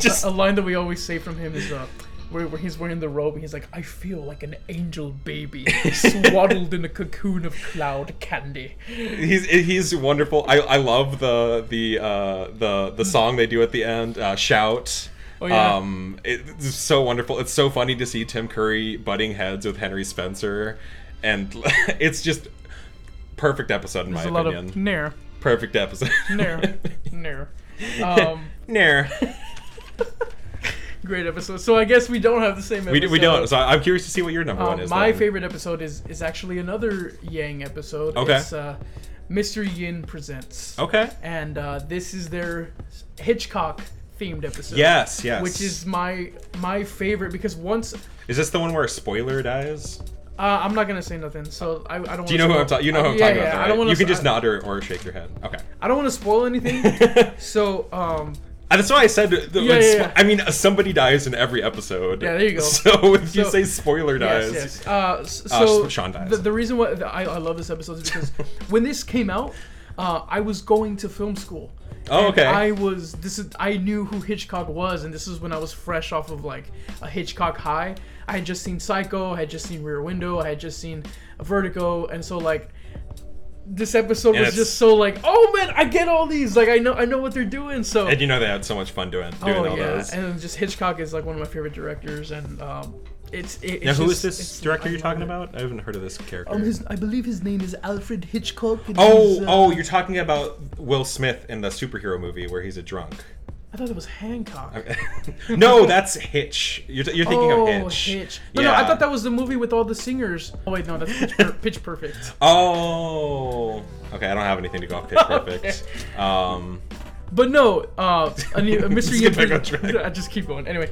Just a line that we always say from him is uh, where, where he's wearing the robe and he's like, I feel like an angel baby swaddled in a cocoon of cloud candy. he's he's wonderful. I, I love the the uh, the the song they do at the end. Uh, Shout. Oh, yeah. Um, it- it's so wonderful. It's so funny to see Tim Curry butting heads with Henry Spencer, and it's just perfect episode in There's a my lot opinion. of nair, perfect episode. nair, nair. Um, Nair. Great episode. So I guess we don't have the same episode. we, we don't. So I'm curious to see what your number one Um, is. my then. favorite episode is is actually another Yang episode. Okay. It's uh, Mr. Yin presents. Okay. And uh, this is their Hitchcock themed episode. Yes. Yes. Which is my my favorite because once Is this the one where a spoiler dies? uh, I'm not gonna say nothing, so I, I don't. Do you know who I'm talking? You know who I'm talking about. I right? don't wanna, You can just nod or, or shake your head. Okay. I don't want to spoil anything. so um, that's why I said. The, Yeah, yeah. I mean, somebody dies in every episode. Yeah, there you go. So if you say spoiler dies, yes, yes. Uh, Uh, so Shawn dies. The, the reason why I, I love this episode is because when this came out, uh, I was going to film school. Oh, okay. I was this is I knew who Hitchcock was, and this is when I was fresh off of like a Hitchcock high. I had just seen Psycho, I had just seen Rear Window, I had just seen Vertigo, and so like this episode And was just so like, oh man, I get all these. Like I know I know what they're doing. So and you know they had so much fun doing doing oh all yeah, those. and just Hitchcock is like one of my favorite directors, and um, it's it, now, it's who just- is this director you're talking it. about? I haven't heard of this character. Um, his, I believe his name is Alfred Hitchcock. oh, uh, oh, you're talking about Will Smith in the superhero movie where he's a drunk. I thought it was Hancock. no, that's Hitch. You're, you're thinking oh, of Hitch. Hitch. No, no, I thought that was the movie with all the singers. Oh wait, no, that's Pitch, per- Pitch Perfect. Oh. Okay, I don't have anything to go off Pitch Perfect. Um, But no, uh, a new, a Mr. Let's Yin get back on presents. I just keep going. Anyway,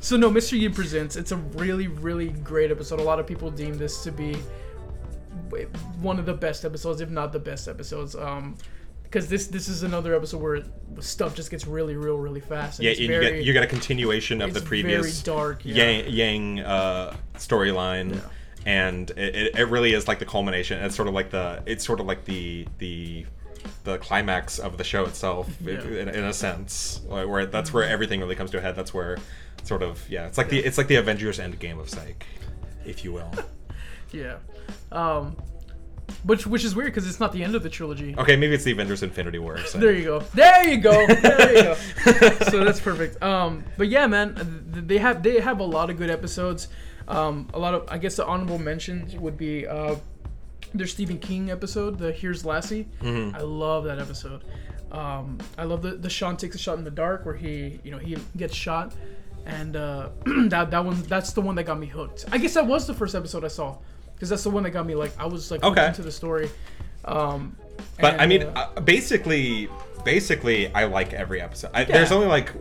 so no, Mr. Yin presents. It's a really, really great episode. A lot of people deem this to be one of the best episodes, if not the best episodes. Um, because this this is another episode where stuff just gets really real, really fast. And yeah, it's and very, you get you get a continuation of the previous very dark, yeah. Yang, Yang uh, storyline, and it, it, really is like the culmination. It's sort of like the it's sort of like the the the climax of the show itself, Yeah. in, in a sense, where where that's where everything really comes to a head. That's where sort of yeah, it's like the it's like the Avengers Endgame of Psych, if you will. yeah. Um, which which is weird because it's not the end of the trilogy. Okay, maybe it's the Avengers Infinity War. Psych. There you go. There you go. There you go. so that's perfect. Um, but yeah, man, they have they have a lot of good episodes. Um, a lot of I guess the honorable mentions would be uh, their Stephen King episode, the Here's Lassie. Mm-hmm. I love that episode. Um, I love the the Shawn takes a shot in the dark where he you know he gets shot, and uh, that that one that's the one that got me hooked. I guess that was the first episode I saw because that's the one that got me like I was like Okay. into the story. Um, But I mean, uh, uh, basically, basically, I like every episode. I, Yeah. There's only like,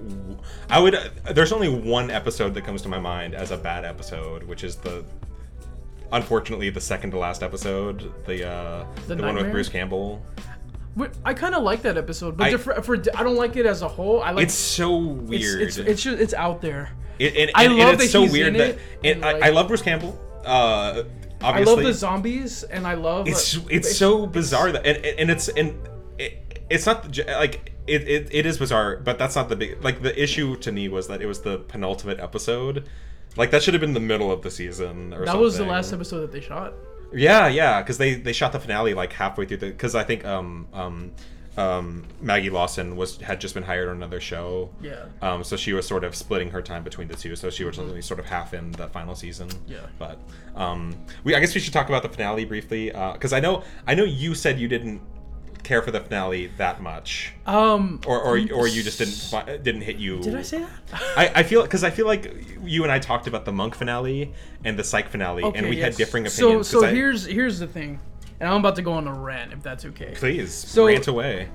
I would. Uh, there's only one episode that comes to my mind as a bad episode, which is the, unfortunately, the second to last episode, the uh, The the, one with Bruce Campbell. I kind of like that episode, but I- for, for I don't like it as a whole. I like It's so weird. it's it's, just, it's out there. It- and, I and- and love it's that so he's weird in that it, it, and, I, like- I love Bruce Campbell. Uh, I love the zombies, and I love it's uh, it's so bizarre that and, and it's and it, it's not like it, it, it is bizarre but that's not the big like the issue to me was that it was the penultimate episode. Like that should have been the middle of the season or that was the last episode that they shot. yeah yeah because they they shot the finale like halfway through the because i think um um um maggie lawson was had just been hired on another show Yeah. um so she was sort of splitting her time between the two so she was only sort of half in the final season Yeah. but um, we I guess we should talk about the finale briefly because I know I know you said you didn't care for the finale that much, Um, or or, or you just didn't didn't hit you. did I say that? I, I feel because I feel like you and I talked about the monk finale and the psych finale, and we had yes. differing So opinions. so 'cause I- here's here's the thing, and I'm about to go on a rant if that's okay. please So- rant away.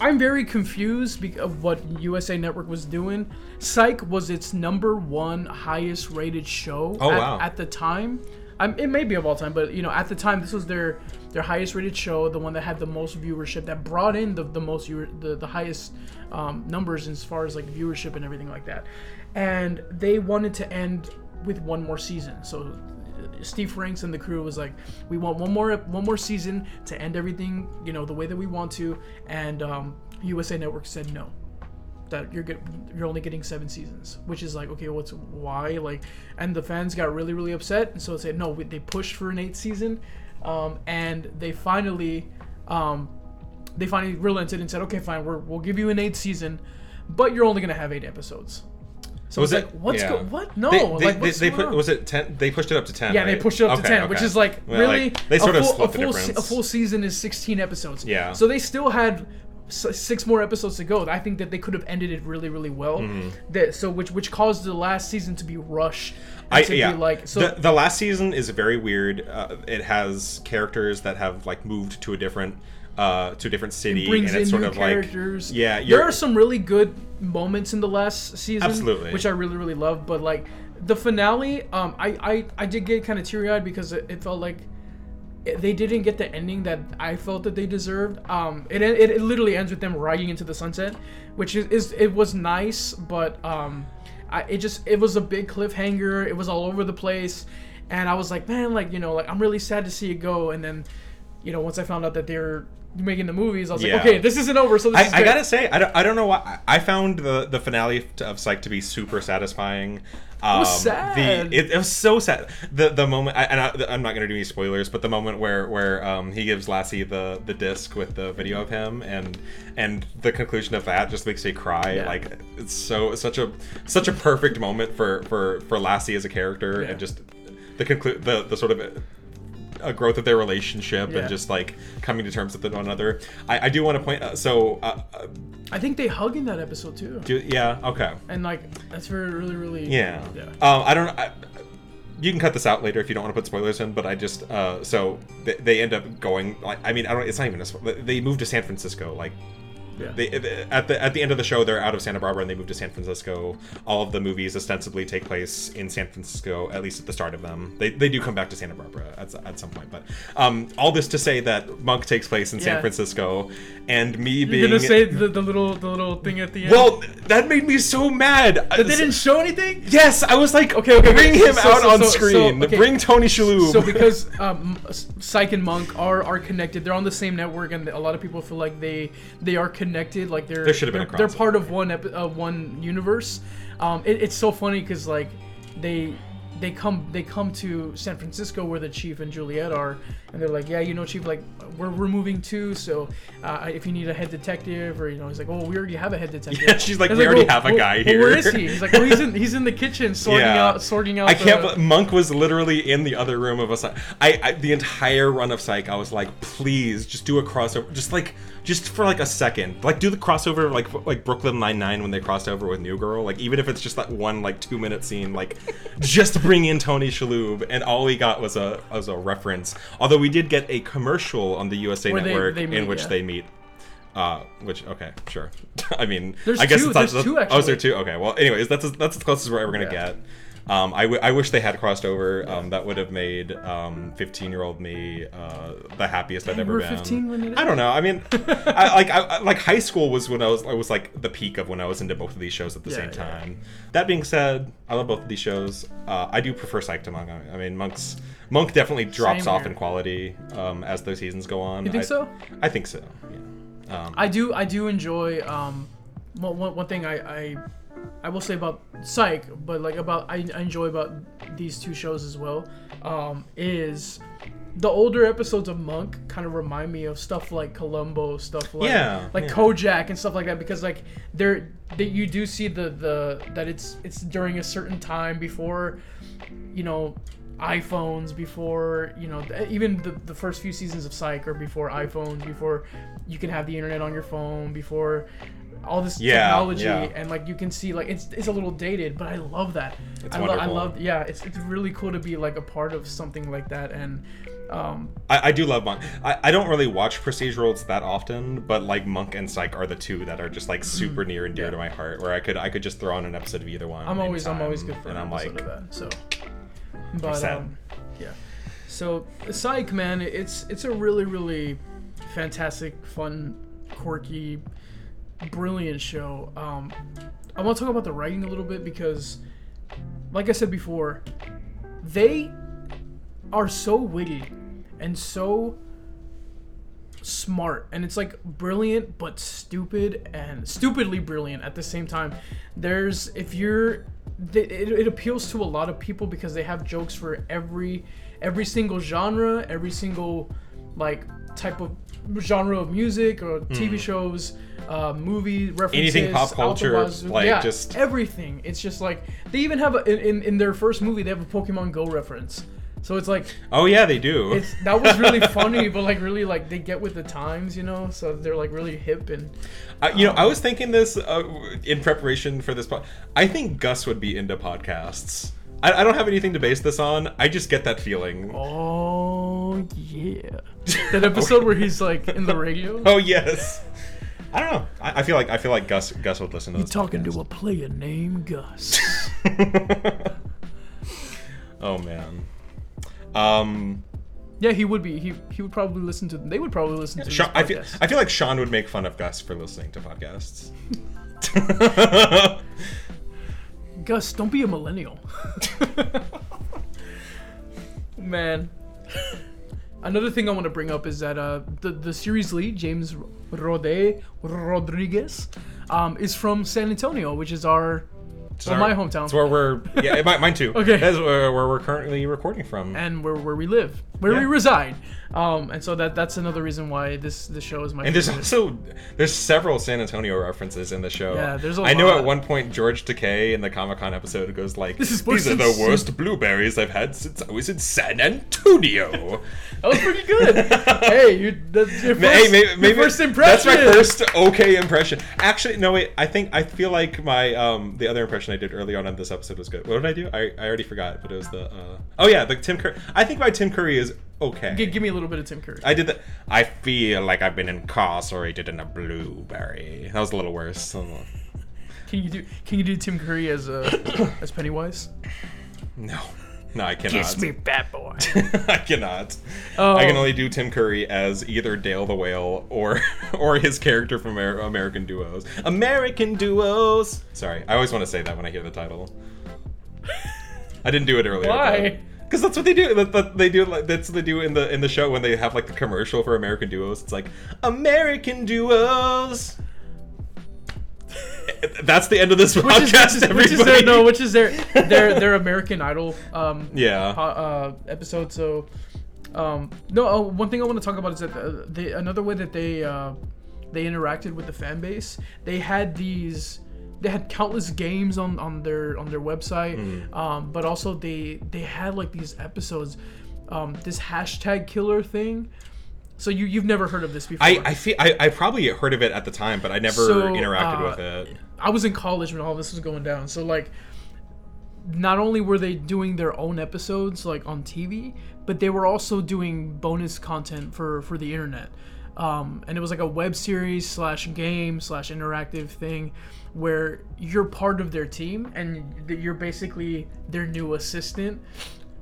I'm very confused of what USA Network was doing. Psych was its number one highest rated show Oh, at, wow. at the time. Um, it may be of all time, but you know, at the time, this was their their highest rated show, the one that had the most viewership, that brought in the, the most the the highest um, numbers as far as like viewership and everything like that. And they wanted to end with one more season, so Steve Franks and the crew was like, we want one more one more season to end everything, you know, the way that we want to. And um, USA Network said no, that you're get, you're only getting seven seasons, which is like, okay, what's why like? And the fans got really really upset, and so they said no. They pushed for an eighth season, um, and they finally. Um, they finally relented and said, "Okay, fine, we're, we'll give you an eighth season, but you're only gonna have eight episodes." So Was it like, what's yeah. go- what? No, They, they, like they, they going put on? was it ten? They pushed it up to ten. Yeah, they pushed it up to Okay, ten, which is like Well, really like, they sort a of full, split a the full, se- a full season is sixteen episodes. Yeah. So they still had six more episodes to go. I think that they could have ended it really, really well. Mm-hmm. That so which which caused the last season to be rushed. I, to yeah. Be like so. the, the last season is very weird. Uh, it has characters that have like moved to a different uh to a different city, brings and it's sort of characters. like yeah, there are some really good moments in the last season, Absolutely. which I really really love. But like the finale, um, I I, I did get kind of teary eyed because it, it felt like it- they didn't get the ending that I felt that they deserved. Um, it, it, it literally ends with them riding into the sunset, which is, is it was nice, but um, I it just it was a big cliffhanger. It was all over the place, and I was like, man, like you know, like I'm really sad to see it go. And then, you know, once I found out that they're making the movies, I was Yeah. like, okay, this isn't over. So this is I, I gotta say, I don't, I don't know why. I found the, the finale of Psych to be super satisfying. Um, was sad. The, it, it was so sad. The the moment, I, and I, I'm not gonna do any spoilers, but the moment where where um, he gives Lassie the the disc with the video of him, and and the conclusion of that just makes me cry. Yeah. Like it's so such a such a perfect moment for for for Lassie as a character, Yeah. and just the conclude the the sort of a growth of their relationship Yeah. and just like coming to terms with one another. I, I do want to point. Uh, so uh, uh, I think they hug in that episode too, do, yeah, okay, and like that's very really really yeah. yeah. Um, I don't. I, you can cut this out later if you don't want to put spoilers in, but I just uh, so they, they end up going. Like, I mean, I don't. It's not even a. They moved to San Francisco. Like Yeah. they, at the at the end of the show, they're out of Santa Barbara and they move to San Francisco. All of the movies ostensibly take place in San Francisco, at least at the start of them. They, they do come back to Santa Barbara at, at some point, but um, all this to say that Monk takes place in San Francisco, and me being You're gonna say the, the little the little thing at the end. well, that made me so mad. but they didn't show anything. Yes, I was like, Okay, okay, bring him So- out so- on so, screen. okay. Bring Tony Shalhoub. So because um, Psych and Monk are are connected, they're on the same network, and a lot of people feel like they they are connected. Like they're There should have been a they're, they're part of one epi- uh, one universe. Um, it, it's so funny because like they they come they come to San Francisco where the chief and Juliet are, and they're like, yeah, you know, chief, like we're, we're moving too, so uh, if you need a head detective, or you know, he's like, oh, we already have a head detective. Yeah, she's like, "We already "Well, have a well, guy well, Where here." is he? He's like, oh, he's in he's in the kitchen sorting Yeah. out sorting out. I can't. the- Monk was literally in the other room of us. I, I the entire run of Psych. I was like, please, just do a crossover. Just like, just for like a second, like do the crossover, like like Brooklyn Nine Nine when they crossed over with New Girl. Like even if it's just that one like two minute scene, like just bring in Tony Shalhoub, and all we got was a was a reference. Although we did get a commercial on the USA Where Network they in meet, which yeah. they meet. Uh, which okay, sure. I mean, There's I guess two- it's not. there's two, Oh, is there two? Okay. Well, anyways, that's as, that's as close as we're ever gonna Yeah. get. Um, I, w- I wish they had crossed over. Um, that would have made um, 15 year old me uh, the happiest I've you ever were been. 15 when it I don't know. I mean, I, like I, I- like high school was when I was I was like the peak of when I was into both of these shows at the Yeah, same yeah. time. That being said, I love both of these shows. Uh, I do prefer Psych to Monk. I mean, Monk's Monk definitely drops Same off here. in quality um, as the seasons go on. You think I, so? I think so. Yeah. Um, I do I do enjoy um one, one, one thing I, I I will say about Psych, but like about I, I enjoy about these two shows as well, um, is the older episodes of Monk kind of remind me of stuff like Columbo, stuff like Yeah, like yeah. Kojak and stuff like that because like they're that you do see the the that it's it's during a certain time before you know iPhones before you know even the, the first few seasons of Psych or before iPhones before you can have the internet on your phone before all this Yeah, technology yeah. and like you can see like it's, it's a little dated but I love that It's I, lo- I love yeah it's, it's really cool to be like a part of something like that and um I, I do love Monk. I, I don't really watch procedurals that often, but like Monk and Psych are the two that are just like super near and dear Mm-hmm. Yeah. to my heart. Where I could I could just throw on an episode of either one. I'm always I'm always good for and an I'm like, of that. So, but sad. um, yeah. So Psych, man, it's it's a really really fantastic, fun, quirky, brilliant show. Um, I want to talk about the writing a little bit because, like I said before, they are so witty and so smart and it's like brilliant but stupid and stupidly brilliant at the same time there's if you're it, it appeals to a lot of people because they have jokes for every every single genre every single like type of genre of music or tv shows uh movie references. Anything pop culture, like, yeah, just- everything it's just like they even have a, in, in their first movie they have a pokemon go reference so it's like oh yeah, they do. it's that was really funny, but like really like they get with the times, you know. So they're like really hip and I, you know, I was thinking this uh, in preparation for this. pod I think Gus would be into podcasts. I, I don't have anything to base this on. I just get that feeling. oh yeah, that episode where he's like in the radio. Oh yes. I don't know. I, I feel like I feel like Gus Gus would listen to You talking to a player named Gus? oh man. Um, yeah, he would be. He he would probably listen to. They would probably listen to. This Shawn, I feel. I feel like Shawn would make fun of Gus for listening to podcasts. Gus, don't be a millennial. Man. Another thing I want to bring up is that uh, the the series lead James Roday Rodriguez um, is from San Antonio, which is our It's Well, my hometown. It's where we're. Yeah, mine too. Okay. That's where, where we're currently recording from. and where, where we live, where we reside. Um, and so that that's another reason why this this show is my And there's also there's several San Antonio references in the show. Yeah, there's a I know at one point George Takei in the Comic Con episode goes like, This is "These are the worst blueberries I've had since I was in San Antonio." that was pretty good. hey, you that's your first, hey, maybe, maybe first impression. That's my first okay impression. Actually, no wait. I think I feel like my um the other impression I did early on in this episode was good. What did I do? I, I already forgot, but it was the uh, oh yeah the Tim Curry. I think my Tim Curry is okay. Gi- give me a little bit of Tim Curry. I did that. I feel like I've been incarcerated in a blueberry. That was a little worse. Can you do Can you do Tim Curry as uh, as Pennywise? No, no, I cannot. Kiss me, bad boy. I cannot. Oh. I can only do Tim Curry as either Dale the Whale or or his character from Amer- American Duos. American Duos. Sorry, I always want to say that when I hear the title. I didn't do it earlier. Why? Because that's what they do. That, that they do. Like, that's what they do in the in the show when they have like the commercial for American Duos. It's like American Duos. That's the end of this which podcast, is, which is, everybody. which is their no, which is their their their American Idol um yeah. uh, episode. So, um, no, uh, one thing I want to talk about is that uh, they, another way that they uh, they interacted with the fan base. They had these. They had countless games on, on their on their website, Mm. um, but also they they had like these episodes, um, this hashtag killer thing. So you you've never heard of this before? I, I feel I, I probably heard of it at the time, but I never So, interacted uh, with it. I was in college when all this was going down. So like not only were they doing their own episodes like on TV, but they were also doing bonus content for for the internet. Um, and it was like a web series slash game slash interactive thing where you're part of their team and you're basically their new assistant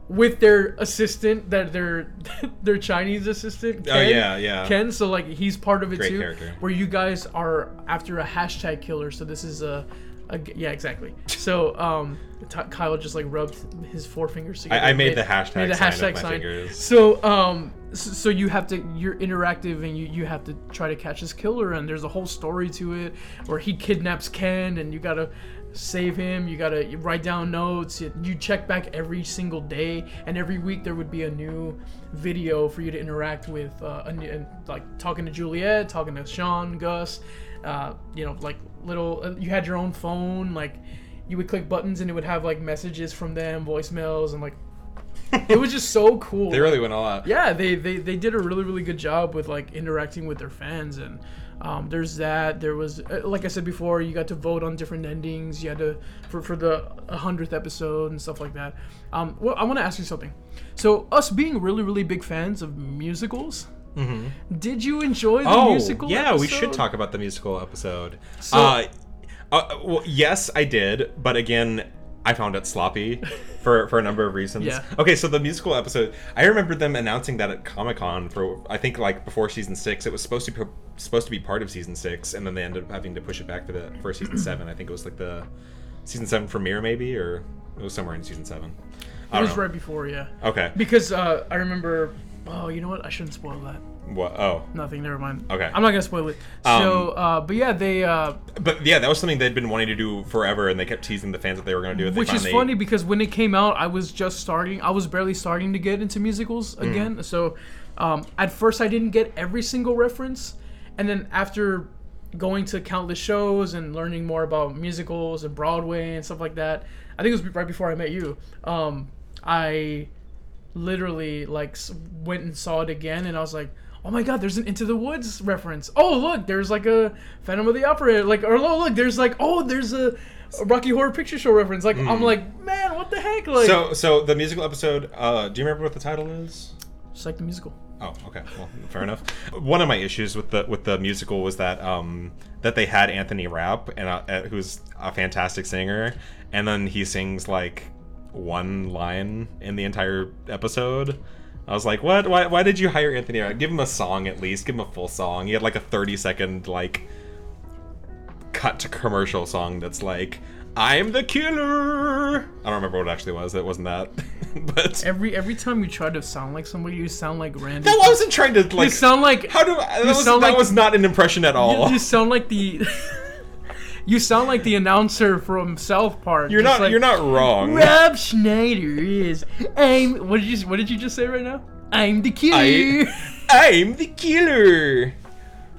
with their assistant that their their Chinese assistant. Ken, Oh, Ken, yeah, yeah. Ken, so like he's part of it Great too. character. Where you guys are after a hashtag killer. So this is a yeah exactly. So um, T- Kyle just like rubbed his four fingers together. I made the hashtag made the sign hashtag sign. fingers. So um, so, you have to you're interactive and you you have to try to catch this killer and there's a whole story to it where he kidnaps Ken and you gotta save him you gotta write down notes you, you check back every single day and every week there would be a new video for you to interact with uh, a and, like talking to Juliet talking to Shawn Gus uh, you know like little uh, you had your own phone like you would click buttons and it would have like messages from them voicemails and like it was just so cool They really went all out. yeah they, they they did a really really good job with like interacting with their fans and um, there's that there was uh, like i said before you got to vote on different endings you had to for, for the 100th episode and stuff like that um, well i want to ask you something so us being really really big fans of musicals did you enjoy the Mm-hmm. Oh, musical yeah, we should talk about the musical episode. So- uh, uh, well, yes, I did, but again, I found it sloppy for for a number of reasons. Yeah. Okay, so the musical episode, I remember them announcing that at Comic Con for I think like before season six. It was supposed to be supposed to be part of season six, and then they ended up having to push it back to the for season seven. I think it was like the season seven premiere, maybe, or it was somewhere in season seven. I it was know. right before yeah Okay. because uh, i remember oh you know what i shouldn't spoil that What? Oh. nothing never mind Okay. i'm not gonna spoil it Um, so uh, but yeah they uh, But yeah, that was something they'd been wanting to do forever, and they kept teasing the fans that they were going to do it. Which is funny because when it came out, I was just starting. I was barely starting to get into musicals Mm. again. So um, at first, I didn't get every single reference, and then after going to countless shows and learning more about musicals and Broadway and stuff like that, I think it was right before I met you. Um, I literally like went and saw it again, and I was like. Oh my God! There's an Into the Woods reference. Oh look, there's like a Phantom of the Opera. Like, or oh look, there's like oh, there's a, a Rocky Horror Picture Show reference. Like, I'm like, man, what the heck? Like, Mm. So, so the musical episode. Uh, do you remember what the title is? just like the musical. Oh, okay. Well, fair enough. One of my issues with the with the musical was that um that they had Anthony Rapp and uh, who's a fantastic singer, and then he sings like one line in the entire episode. I was like, what? Why, why did you hire Anthony Give him a song at least. Give him a full song. He had like a thirty second like cut to commercial song that's like. I'm the killer. I don't remember what it actually was. It wasn't that, but Every every time you try to sound like somebody, you sound like Randy. I wasn't trying to like. you sound like How do I, that, was, sound that like- was not an impression at all? you, you sound like the. You sound like the announcer from South Park. You're not. like, you're not wrong. Rob Schneider is. I'm. What did you? What did you just say right now? I'm the killer. I, I'm the killer.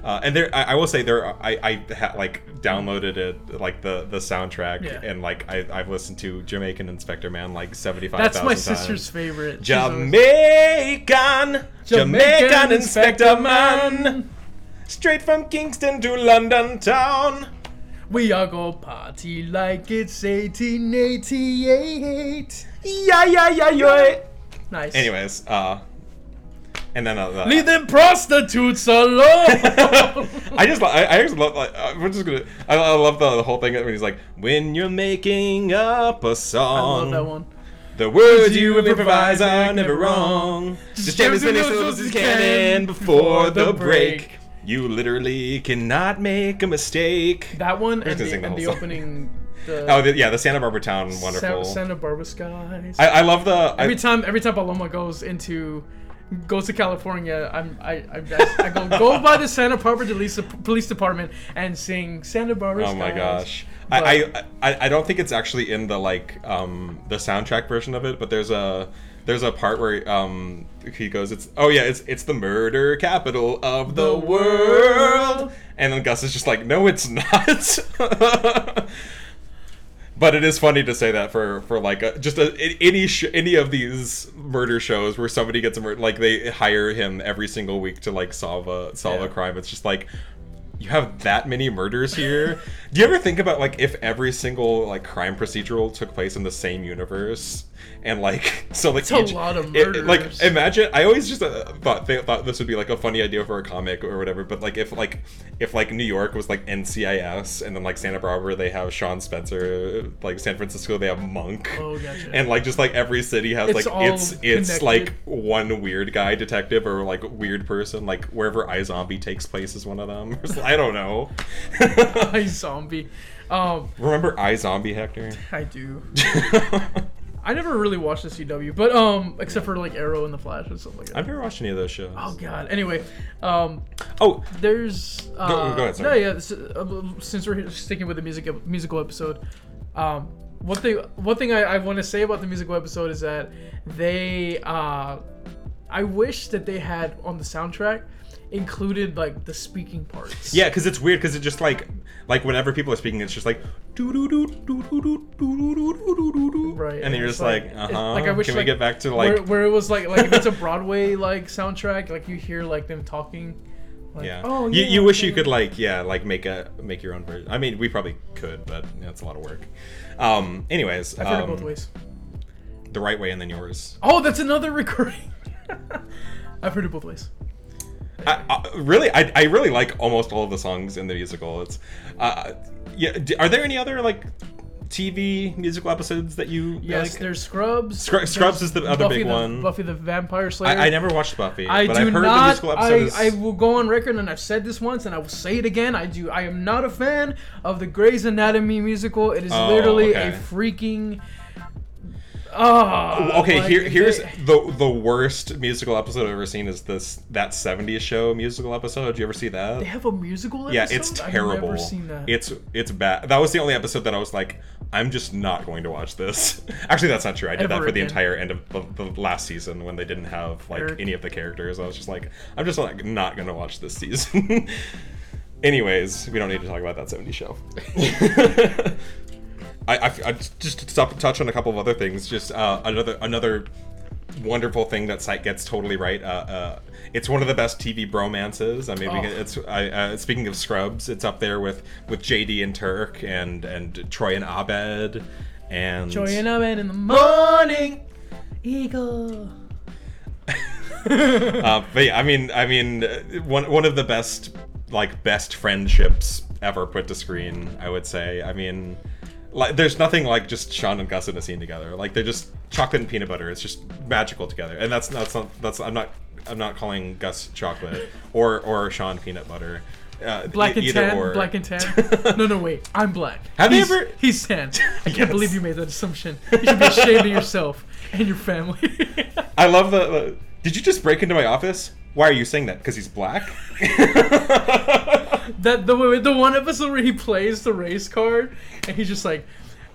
Uh, and there, I, I will say there. I, I ha, like downloaded it, like the the soundtrack, Yeah. and like I, I've listened to Jamaican Inspector Man like seventy five. That's my sister's favorite. She's always- Jamaican, Jamaican Inspector Man, straight from Kingston to London town. We are gonna party like it's 1888. Yeah, yeah, yeah, yeah. Nice. Anyways, uh, and then uh, the, Leave them prostitutes alone. I just, I, I just love, like, uh, we're just gonna, I, I love the, the whole thing when he's like, when you're making up a I song, love that one. the words you improvise are never wrong. Just jam as many syllables as you can before the break. You literally cannot make a mistake. That one and the, the and the opening. The Oh, the, yeah, the Santa Barbara town, Sa- wonderful. Santa Barbara skies. I, I love the. I, every time, every time Paloma goes into, goes to California, I'm, I, I, I, I go go by the Santa Barbara police, police department and sing Santa Barbara Oh my skies. gosh. But- I, I I I don't think it's actually in the like um the soundtrack version of it, but there's a there's a part where um he goes it's oh yeah it's it's the murder capital of the, world. and then Gus is just like no it's not. But it is funny to say that for for like a, just a, any sh- any of these murder shows where somebody gets a murder, like they hire him every single week to like solve a solve a crime. It's just like you have that many murders here. Do you ever think about like if every single like crime procedural took place in the same universe and like so like It's a lot of it- it- like imagine I always just uh, thought they thought this would be like a funny idea for a comic or whatever, but like if like if like New York was like NCIS and then like Santa Barbara they have Shawn Spencer, like San Francisco they have Monk. Oh, gotcha. And like just like every city has It's like it's it's connected. like one weird guy detective or like weird person like wherever I Zombie takes place is one of them. I don't know. I zombie. Um, Remember I Zombie Hector? I do. I never really watched the CW, but um, except for like Arrow and the Flash and stuff like that. I've never watched any of those shows. Oh God. Anyway, um, Oh, there's uh, go ahead, sorry. No, yeah. This, uh, since we're sticking with the music musical episode, um, one thing one thing I, I want to say about the musical episode is that they uh, I wish that they had on the soundtrack included like the speaking parts. Yeah, because it's weird because it just like like whenever people are speaking, it's just like Right, and then you're just like, like- uh huh. like, I wish, Can we like, get back to like where, where it was like like if it's a Broadway like soundtrack, like you hear like them talking. Like, yeah? Oh, you, yeah, you wish you could like yeah like make a make your own version. I mean, we probably could, but yeah, it's a lot of work. Um. Anyways, I've heard it um, both ways. the right way and then yours. Oh, that's another recurring. I've heard it both ways. I, I, really, I, I really like almost all of the songs in the musical. It's, uh, yeah. d- Are there any other like TV musical episodes that you Yes, like? there's Scrubs. Scrub- Scrubs there's is the other Buffy big the- one. Buffy the Vampire Slayer. I, I never watched Buffy, I but do I've heard the not. I, episodes. I will go on record, and I've said this once, and I will say it again. I do. I am not a fan of the Grey's Anatomy musical. It is Oh, literally a freaking. Oh, okay, like, here here's the the worst musical episode I've ever seen is this that 70s show musical episode. Did you ever see that? They have a musical. Episode? Yeah, it's I've terrible. never seen that. It's it's bad. That was the only episode that I was like, I'm just not going to watch this. Actually, that's not true. I did that Ever for the entire end of the, the last season when they didn't have like Eric. any of the characters. I was just like, I'm just like not going to watch this season. Anyways, we don't need to talk about that 70s show. I, I, I just to stop touch on a couple of other things. Just uh, another another wonderful thing that Psych gets totally right. Uh, uh, it's one of the best TV bromances. I mean, Oh. it's I, uh, speaking of Scrubs, it's up there with with JD and Turk and and Troy and Abed and Joy and Abed in the morning. Eagle. uh, but yeah, I mean, I mean, uh, one one of the best like best friendships ever put to screen. I would say. I mean, like, there's nothing like just Shawn and Gus in a scene together. Like they're just chocolate and peanut butter. It's just magical together. And that's that's not that's I'm not I'm not calling Gus chocolate or or Shawn peanut butter. Uh, Black e- and either tan. or. Black and tan. no, no, wait. I'm black. Have you he's, ever- He's tan. I can't Yes. believe you made that assumption. You should be ashamed of yourself and your family. I love the. the- did you just break into my office? Why are you saying that? Because he's black? That the the one episode where he plays the race card and he's just like,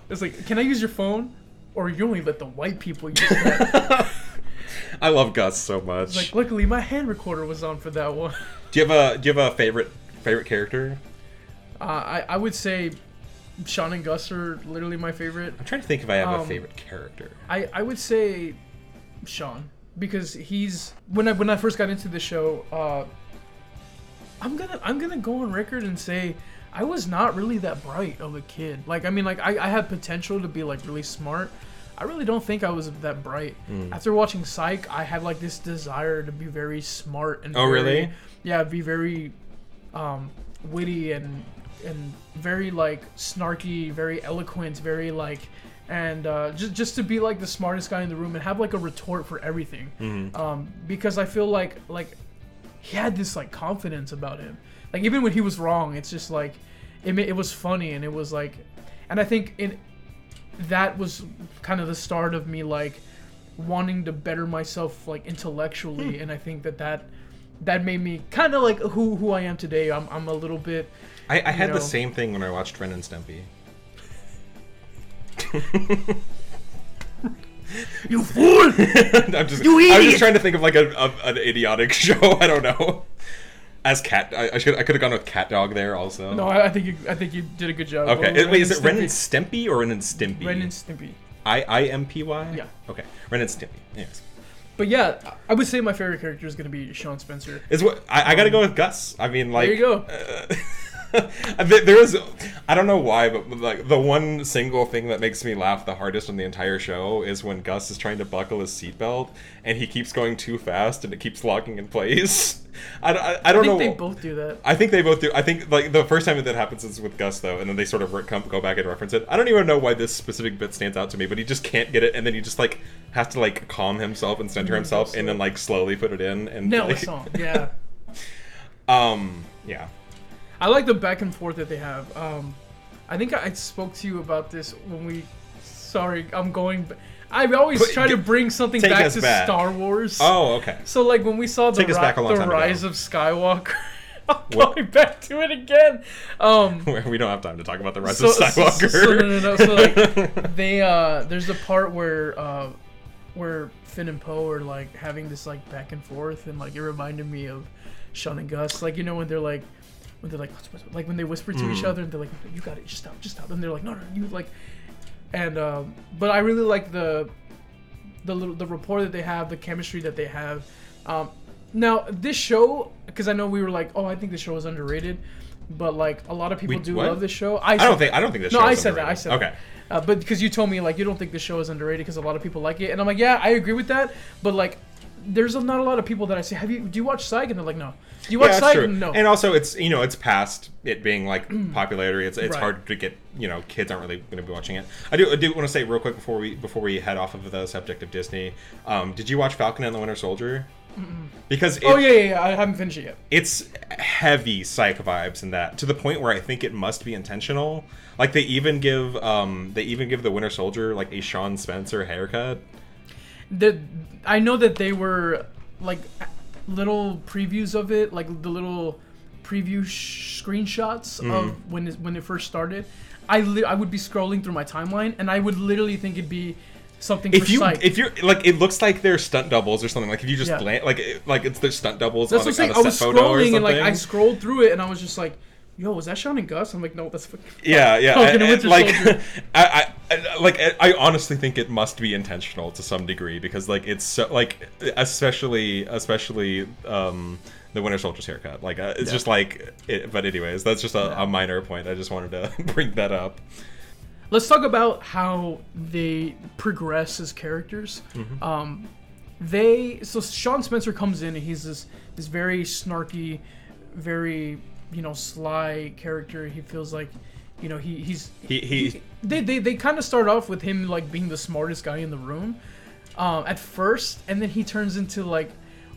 it's like, can I use your phone? Or you only let the white people use that. I love Gus so much. like, luckily my hand recorder was on for that one. do you have a do you have a favorite favorite character? Uh, I I would say, Shawn and Gus are literally my favorite. I'm trying to think if I have a Um, favorite character. I, I would say Shawn because he's when I when I first got into the show, uh, I'm gonna I'm gonna go on record and say I was not really that bright of a kid. Like I mean like I, I had potential to be like really smart. I really don't think I was that bright. Hmm. After watching Psych, I had like this desire to be very smart and Oh, very- really? Yeah, be very um, witty and and very like snarky, very eloquent, very like and uh, just just to be like the smartest guy in the room and have like a retort for everything. Mm-hmm. Um, because I feel like like he had this like confidence about him. Like even when he was wrong, it's just like it it was funny and it was like, and I think it that was kind of the start of me like wanting to better myself like intellectually, and I think that that that made me kind of like who who I am today. I'm I'm a little bit. I, I had know. the same thing when I watched Ren and Stimpy. You fool! I'm just, You I was just trying to think of like a, a an idiotic show. I don't know. As cat, I, I should I could have gone with Cat Dog there also. no, I, I think you I think you did a good job. Okay, it- wait, is it Ren and Stimpy. Or Ren and Stimpy? Ren and Stimpy. I I M P Y. Yeah. Okay, Ren and Stimpy. Yes. But yeah, I would say my favorite character is gonna be Shawn Spencer. Is what I, I got to go with Gus. I mean, like There you go. uh, there is I don't know why, but like the one single thing that makes me laugh the hardest on the entire show is when Gus is trying to buckle his seatbelt and he keeps going too fast and it keeps locking in place. I, I, I I don't think know. they both do that. I think they both do. I think like the first time that, that happens is with Gus though, and then they sort of come, go back and reference it. I don't even know why this specific bit stands out to me, but he just can't get it, and then he just like has to like calm himself and center himself, and then like slowly put it in. And Nail the like, song. Yeah. Um, yeah. I like the back and forth that they have. Um, I think I spoke to you about this when we. Sorry, I'm going. I always Put- try to bring something back to back. Star Wars. Oh, okay. So like when we saw the, Take ri- back a long the time ago. rise of Skywalker. I'm What? going back to it again. Um, we don't have time to talk about the rise so, of Skywalker. So, so, no, no, no. So like they uh, there's a part where uh, where Finn and Poe are like having this like back and forth, and like it reminded me of Shawn and Gus. Like you know when they're like when they're like like when they whisper to each Mm. other and they're like you got it, just stop, just stop, and they're like no, no, you like, and um, but I really like the the little the rapport that they have, the chemistry that they have. Um, now this show, because I know we were like, oh, I think the show is underrated, but like a lot of people We- do what? love this show. I don't think I don't think this No, show I said that. I said okay. that. Uh, but because you told me like you don't think the show is underrated because a lot of people like it, and I'm like, yeah, I agree with that. But like, there's not a lot of people that I say, have you do you watch Psych? And they're like, no. Do you watch Yeah, Psych? true. No. And also, it's you know, it's past it being like popularity. It's it's Right. hard to get. You know, kids aren't really going to be watching it. I do I do want to say real quick before we before we head off of the subject of Disney. Um, did you watch Falcon and the Winter Soldier? Because it, oh yeah, yeah, yeah, I haven't finished it yet. it's heavy psych vibes in that to the point where I think it must be intentional. Like they even give um they even give the Winter Soldier like a Shawn Spencer haircut. The I know that they were like little previews of it, like the little preview sh- screenshots Mm-hmm. of when it, when it first started. I li- I would be scrolling through my timeline and I would literally think it'd be something If you Psych. if you're like it looks like they're stunt doubles or something. Like if you just Yeah. land like it- like it's their stunt doubles That's on, what I'm saying. I was or scrolling and like. I scrolled through it and I was just like, "Yo, was that Shawn and Gus?" I'm like, "No, that's fucking." Yeah, yeah. Falcon and- and and, like, I, I, I- like, I honestly think it must be intentional to some degree because, like, it's so, like, especially, especially, um, the Winter Soldier's haircut. Like, uh, it's Yeah. just like, it, but anyways, that's just a, Yeah. a minor point. I just wanted to bring that up. Let's talk about how they progress as characters. Mm-hmm. Um, they so Shawn Spencer comes in and he's this this very snarky, very you know sly character. He feels like, you know, he he's He, he, they they, they kind of start off with him like being the smartest guy in the room um, at first and then he turns into like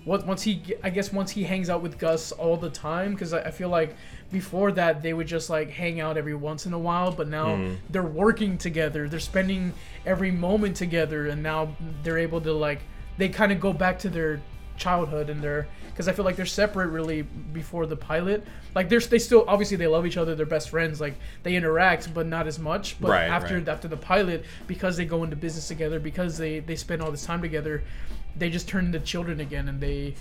what once he i guess once he hangs out with gus all the time because I, I feel like before that they would just like hang out every once in a while but now they're working together they're spending every moment together and now they're able to like they kind of go back to their childhood in there because I feel like they're separate really before the pilot. Like they're they still obviously they love each other, they're best friends, like they interact, but not as much. But Right, after right. after the pilot, because they go into business together, because they they spend all this time together, they just turn into children again, and they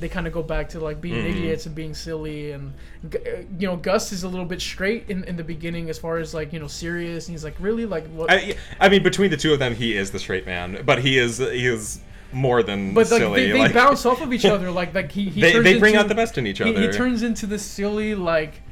they kind of go back to like being Mm-hmm. idiots and being silly and uh, you know gus is a little bit straight in, in the beginning as far as like you know serious and he's like really like what I, I mean, between the two of them, he is the straight man, but he is he is more than but like silly. they, they like, bounce off of each other like like he, he They- turns they bring into- out the best in each he, he turns into this silly like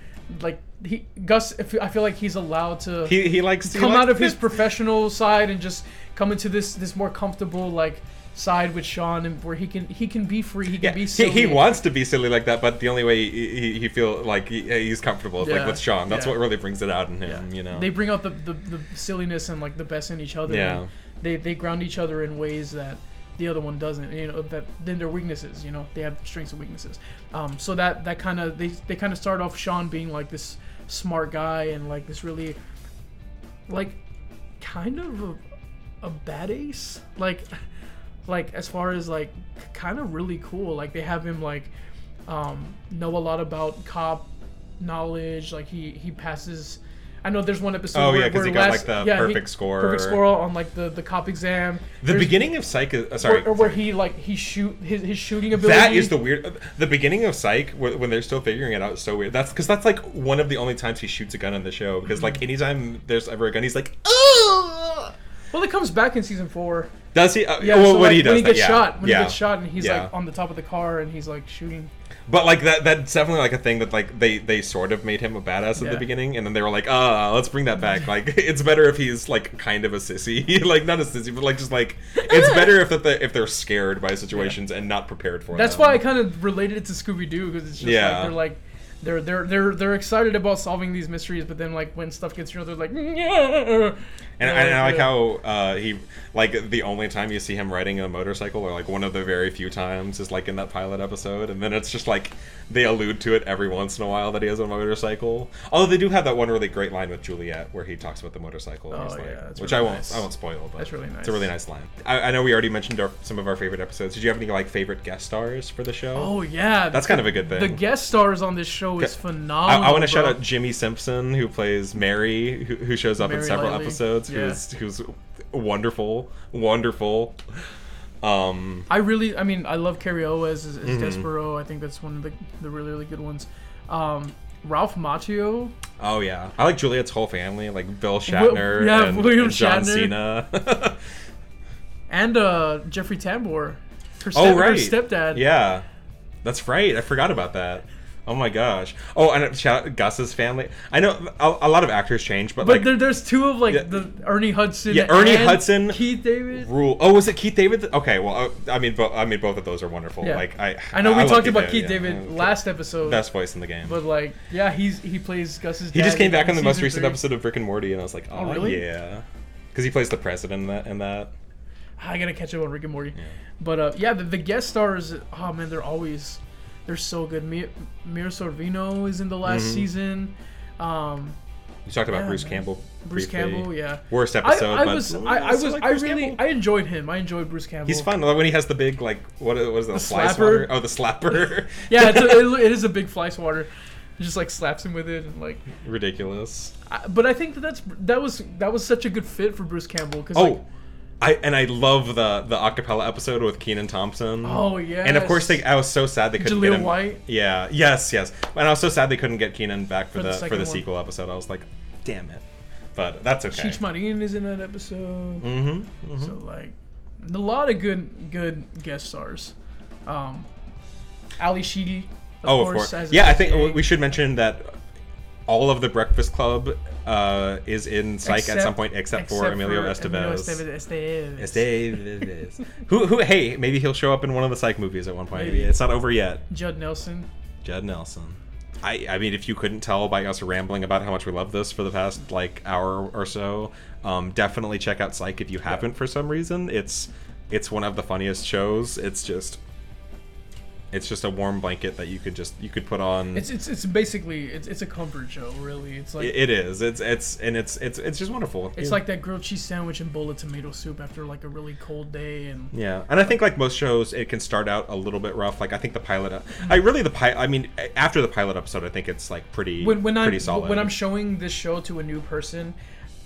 like he gus I feel- like he's allowed to He he likes he come likes out of his professional side and just come into this this more comfortable like side with Shawn and where he can he can be free he can Yeah, be silly. he wants to be silly like that, but the only way he, he, he feel like he, he's comfortable is Yeah, like with Shawn. That's yeah. what really brings it out in him. You know. They bring out the, the, the silliness and like the best in each other. Yeah. They they ground each other in ways that the other one doesn't. You know that then their weaknesses. You know they have strengths and weaknesses. Um, so that that kind of they they kind of start off Shawn being like this smart guy and like this really like kind of a, a bad ace like like as far as like kind of really cool like they have him like um know a lot about cop knowledge like he he passes i know there's one episode Oh, where, yeah, 'cause where he got, last- like, the yeah, he- perfect score. perfect score on like the the cop exam the There's- beginning of Psych is uh, sorry. or, or where he like he shoot his, his shooting ability that is the weird. The beginning of Psych, when they're still figuring it out, is so weird. That's because that's like one of the only times he shoots a gun in the show. Because Mm-hmm. like anytime there's ever a gun, he's like, oh. well it comes back in season four Does he? Uh, yeah well, so, when like, he does when he that, gets yeah, shot when yeah. he gets shot and he's Yeah. like on the top of the car and he's like shooting But like that that's definitely like a thing that like they they sort of made him a badass at Yeah. the beginning and then they were like, "Ah, let's bring that back." Like it's better if he's like kind of a sissy. like not a sissy, but like just like it's better if that the, if they're scared by situations and not prepared for it. That's them. why I kind of related it to Scooby Doo because it's just Yeah. like they're like they're they're they're they're excited about solving these mysteries, but then like when stuff gets real, they're like. "Yeah." And, They're and I like how uh, he like the only time you see him riding a motorcycle, or like one of the very few times, is like in that pilot episode, and then it's just like they allude to it every once in a while that he has a motorcycle. Although they do have that one really great line with Juliet where he talks about the motorcycle, and Oh, like, yeah, which really I won't nice. I won't spoil, but That's really nice. It's a really nice line. I, I know we already mentioned our, some of our favorite episodes. Did you have any like favorite guest stars for the show? Oh yeah, That's kind of a good thing. The guest stars on this show is phenomenal. I want to shout out Jimmy Simpson who plays Mary, who, who shows up in several episodes. Yeah. Who's wonderful, wonderful. Um, I really, I mean, I love Cary Elwes as, as Mm-hmm. Despereaux. I think that's one of the, the really really good ones. Um, Ralph Macchio, oh yeah, I like Juliet's whole family, like Bill Shatner yeah, and, William and John Shatner. Cena. and uh, Jeffrey Tambor, her, oh step- her right, stepdad. Yeah, that's right. I forgot about that. Oh my gosh. Oh, and shout out Gus's family. I know a, a lot of actors change, but, But like there, there's two of like Yeah. the Ernie Hudson. Yeah, Ernie and Hudson. Keith David. rule. Oh, was it Keith David? Okay, well, uh, I mean, bo- I mean, both of those are wonderful. Yeah. Like I, I know we love talked about Keith yeah. David Uh, last episode, best voice in the game. but like, yeah, he's he plays Gus's. He just came back in the most recent three. episode of Rick and Morty, and I was like, oh, really? yeah, because he plays the president in that. In that. I gotta catch up on Rick and Morty. But uh, yeah, the, the guest stars, oh man, they're always they're so good. Mir, Mira Sorvino is in the last Mhm. season. Um, You talked about Yeah, Bruce. Campbell. Bruce briefly. Campbell, yeah. Worst episode, I but was, I, I was, like I really, Campbell. I enjoyed him. I enjoyed Bruce Campbell. He's fun. When he has the big like what what is that? The fly slapper? swatter? Oh, the slapper. Yeah, it's a, it, it is a big fly swatter. He just like slaps him with it and like. ridiculous. I, but I think that that's that was that was such a good fit for Bruce Campbell because Oh, like, I and I love the the acapella episode with Kenan Thompson. Oh, yeah. And of course, they, I was so sad they couldn't Jaleel get him. White. Yeah. Yes. Yes. And I was so sad they couldn't get Kenan back for, For the the, for the one. sequel episode. I was like, damn it. But that's okay. Cheech Marin is in that episode. Mm-hmm. So like, a lot of good good guest stars. Um, Ally Sheedy. Of Oh, course, of course. Yeah, I think we should mention that all of the Breakfast Club uh, is in Psych at some point, except, for Emilio Estevez. Estevez. Estevez. who, who? Hey, maybe he'll show up in one of the Psych movies at one point. Maybe. It's not over yet. Judd Nelson. Judd Nelson. I, I mean, if you couldn't tell by us rambling about how much we love this for the past like hour or so, um, definitely check out Psych if you haven't for some reason. It's it's one of the funniest shows. It's just It's just a warm blanket that you could just you could put on. It's it's it's basically it's it's a comfort show, really. It's like It- is. It's it's and it's it's it's just wonderful. it's Yeah. like that grilled cheese sandwich and bowl of tomato soup after like a really cold day and Yeah, and I think like most shows, it can start out a little bit rough. Like I think the pilot, uh, I mm. really the pilot. I mean, after the pilot episode, I think it's like pretty when when pretty I'm solid. when I'm showing this show to a new person,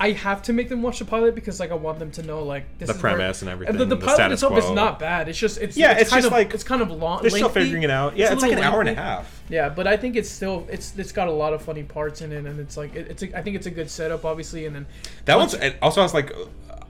I have to make them watch the pilot because like I want them to know like this The is where- premise and everything, The, the the pilot itself is not bad. It's just it's Yeah, it's, it's kind just of like- it's kind of long. they're still figuring it out. Yeah, a it's, like an little hour and a half. Yeah, but I think it's still it's it's got a lot of funny parts in it, and it's like it, it's a, I think it's a good setup, obviously, and then That once- one's it also has like.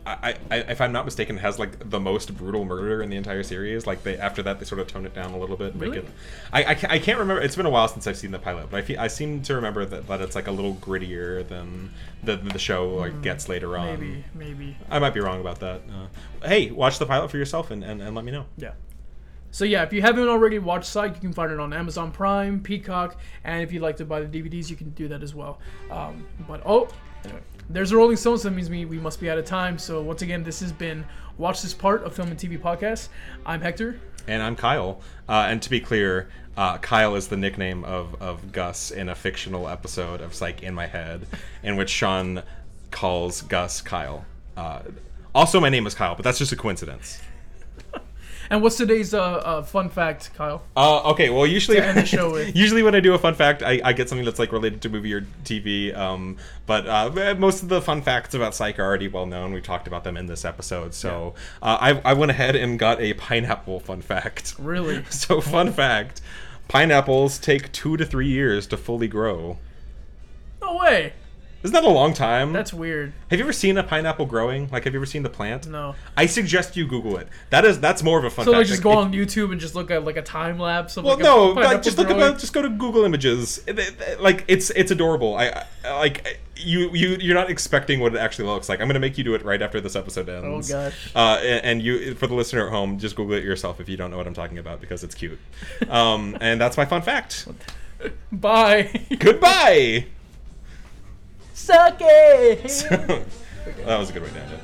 I, I, if I'm not mistaken, has like the most brutal murder in the entire series. Like they after that, they sort of tone it down a little bit. and Make it. I, I, I can't remember. It's been a while since I've seen the pilot, but I I seem to remember that, that it's like a little grittier than the the show like gets later on. maybe maybe I might be wrong about that. Uh, hey, watch the pilot for yourself and, and, and let me know. Yeah. So yeah, if you haven't already watched Psych, you can find it on Amazon Prime, Peacock, and if you'd like to buy the DVDs, you can do that as well. Um, but oh, anyway, there's a Rolling Stones. That means we, we must be out of time. So once again, this has been Watch This Part of Film and TV Podcast. I'm Hector. And I'm Kyle. Uh, and to be clear, uh, Kyle is the nickname of, of Gus in a fictional episode of Psych in My Head, in which Shawn calls Gus Kyle. Uh, also, my name is Kyle, but that's just a coincidence. And what's today's uh, uh, fun fact, Kyle? Uh, okay, well, usually To end the show with. usually when I do a fun fact, I, I get something that's like related to movie or TV. Um, but uh, most of the fun facts about Psych are already well known. We talked about them in this episode, so uh, I, I went ahead and got a pineapple fun fact. Really? So, fun fact: pineapples take two to three years to fully grow. No way. Isn't that a long time? That's weird. Have you ever seen a pineapple growing? Like, have you ever seen the plant? No. I suggest you Google it. That is that's more of a fun So fact. like just go If- on YouTube and just look at like a time lapse of Well, like no, pineapple just look about. Just go to Google Images. It- it- Like it's it's adorable. I, I like you you you're not expecting what it actually looks like. I'm gonna make you do it right after this episode ends. Oh, gosh. Uh, and, and you for the listener at home, just Google it yourself if you don't know what I'm talking about because it's cute. Um, and that's my fun fact. Bye. Goodbye. Suck it. that was a good way to end it.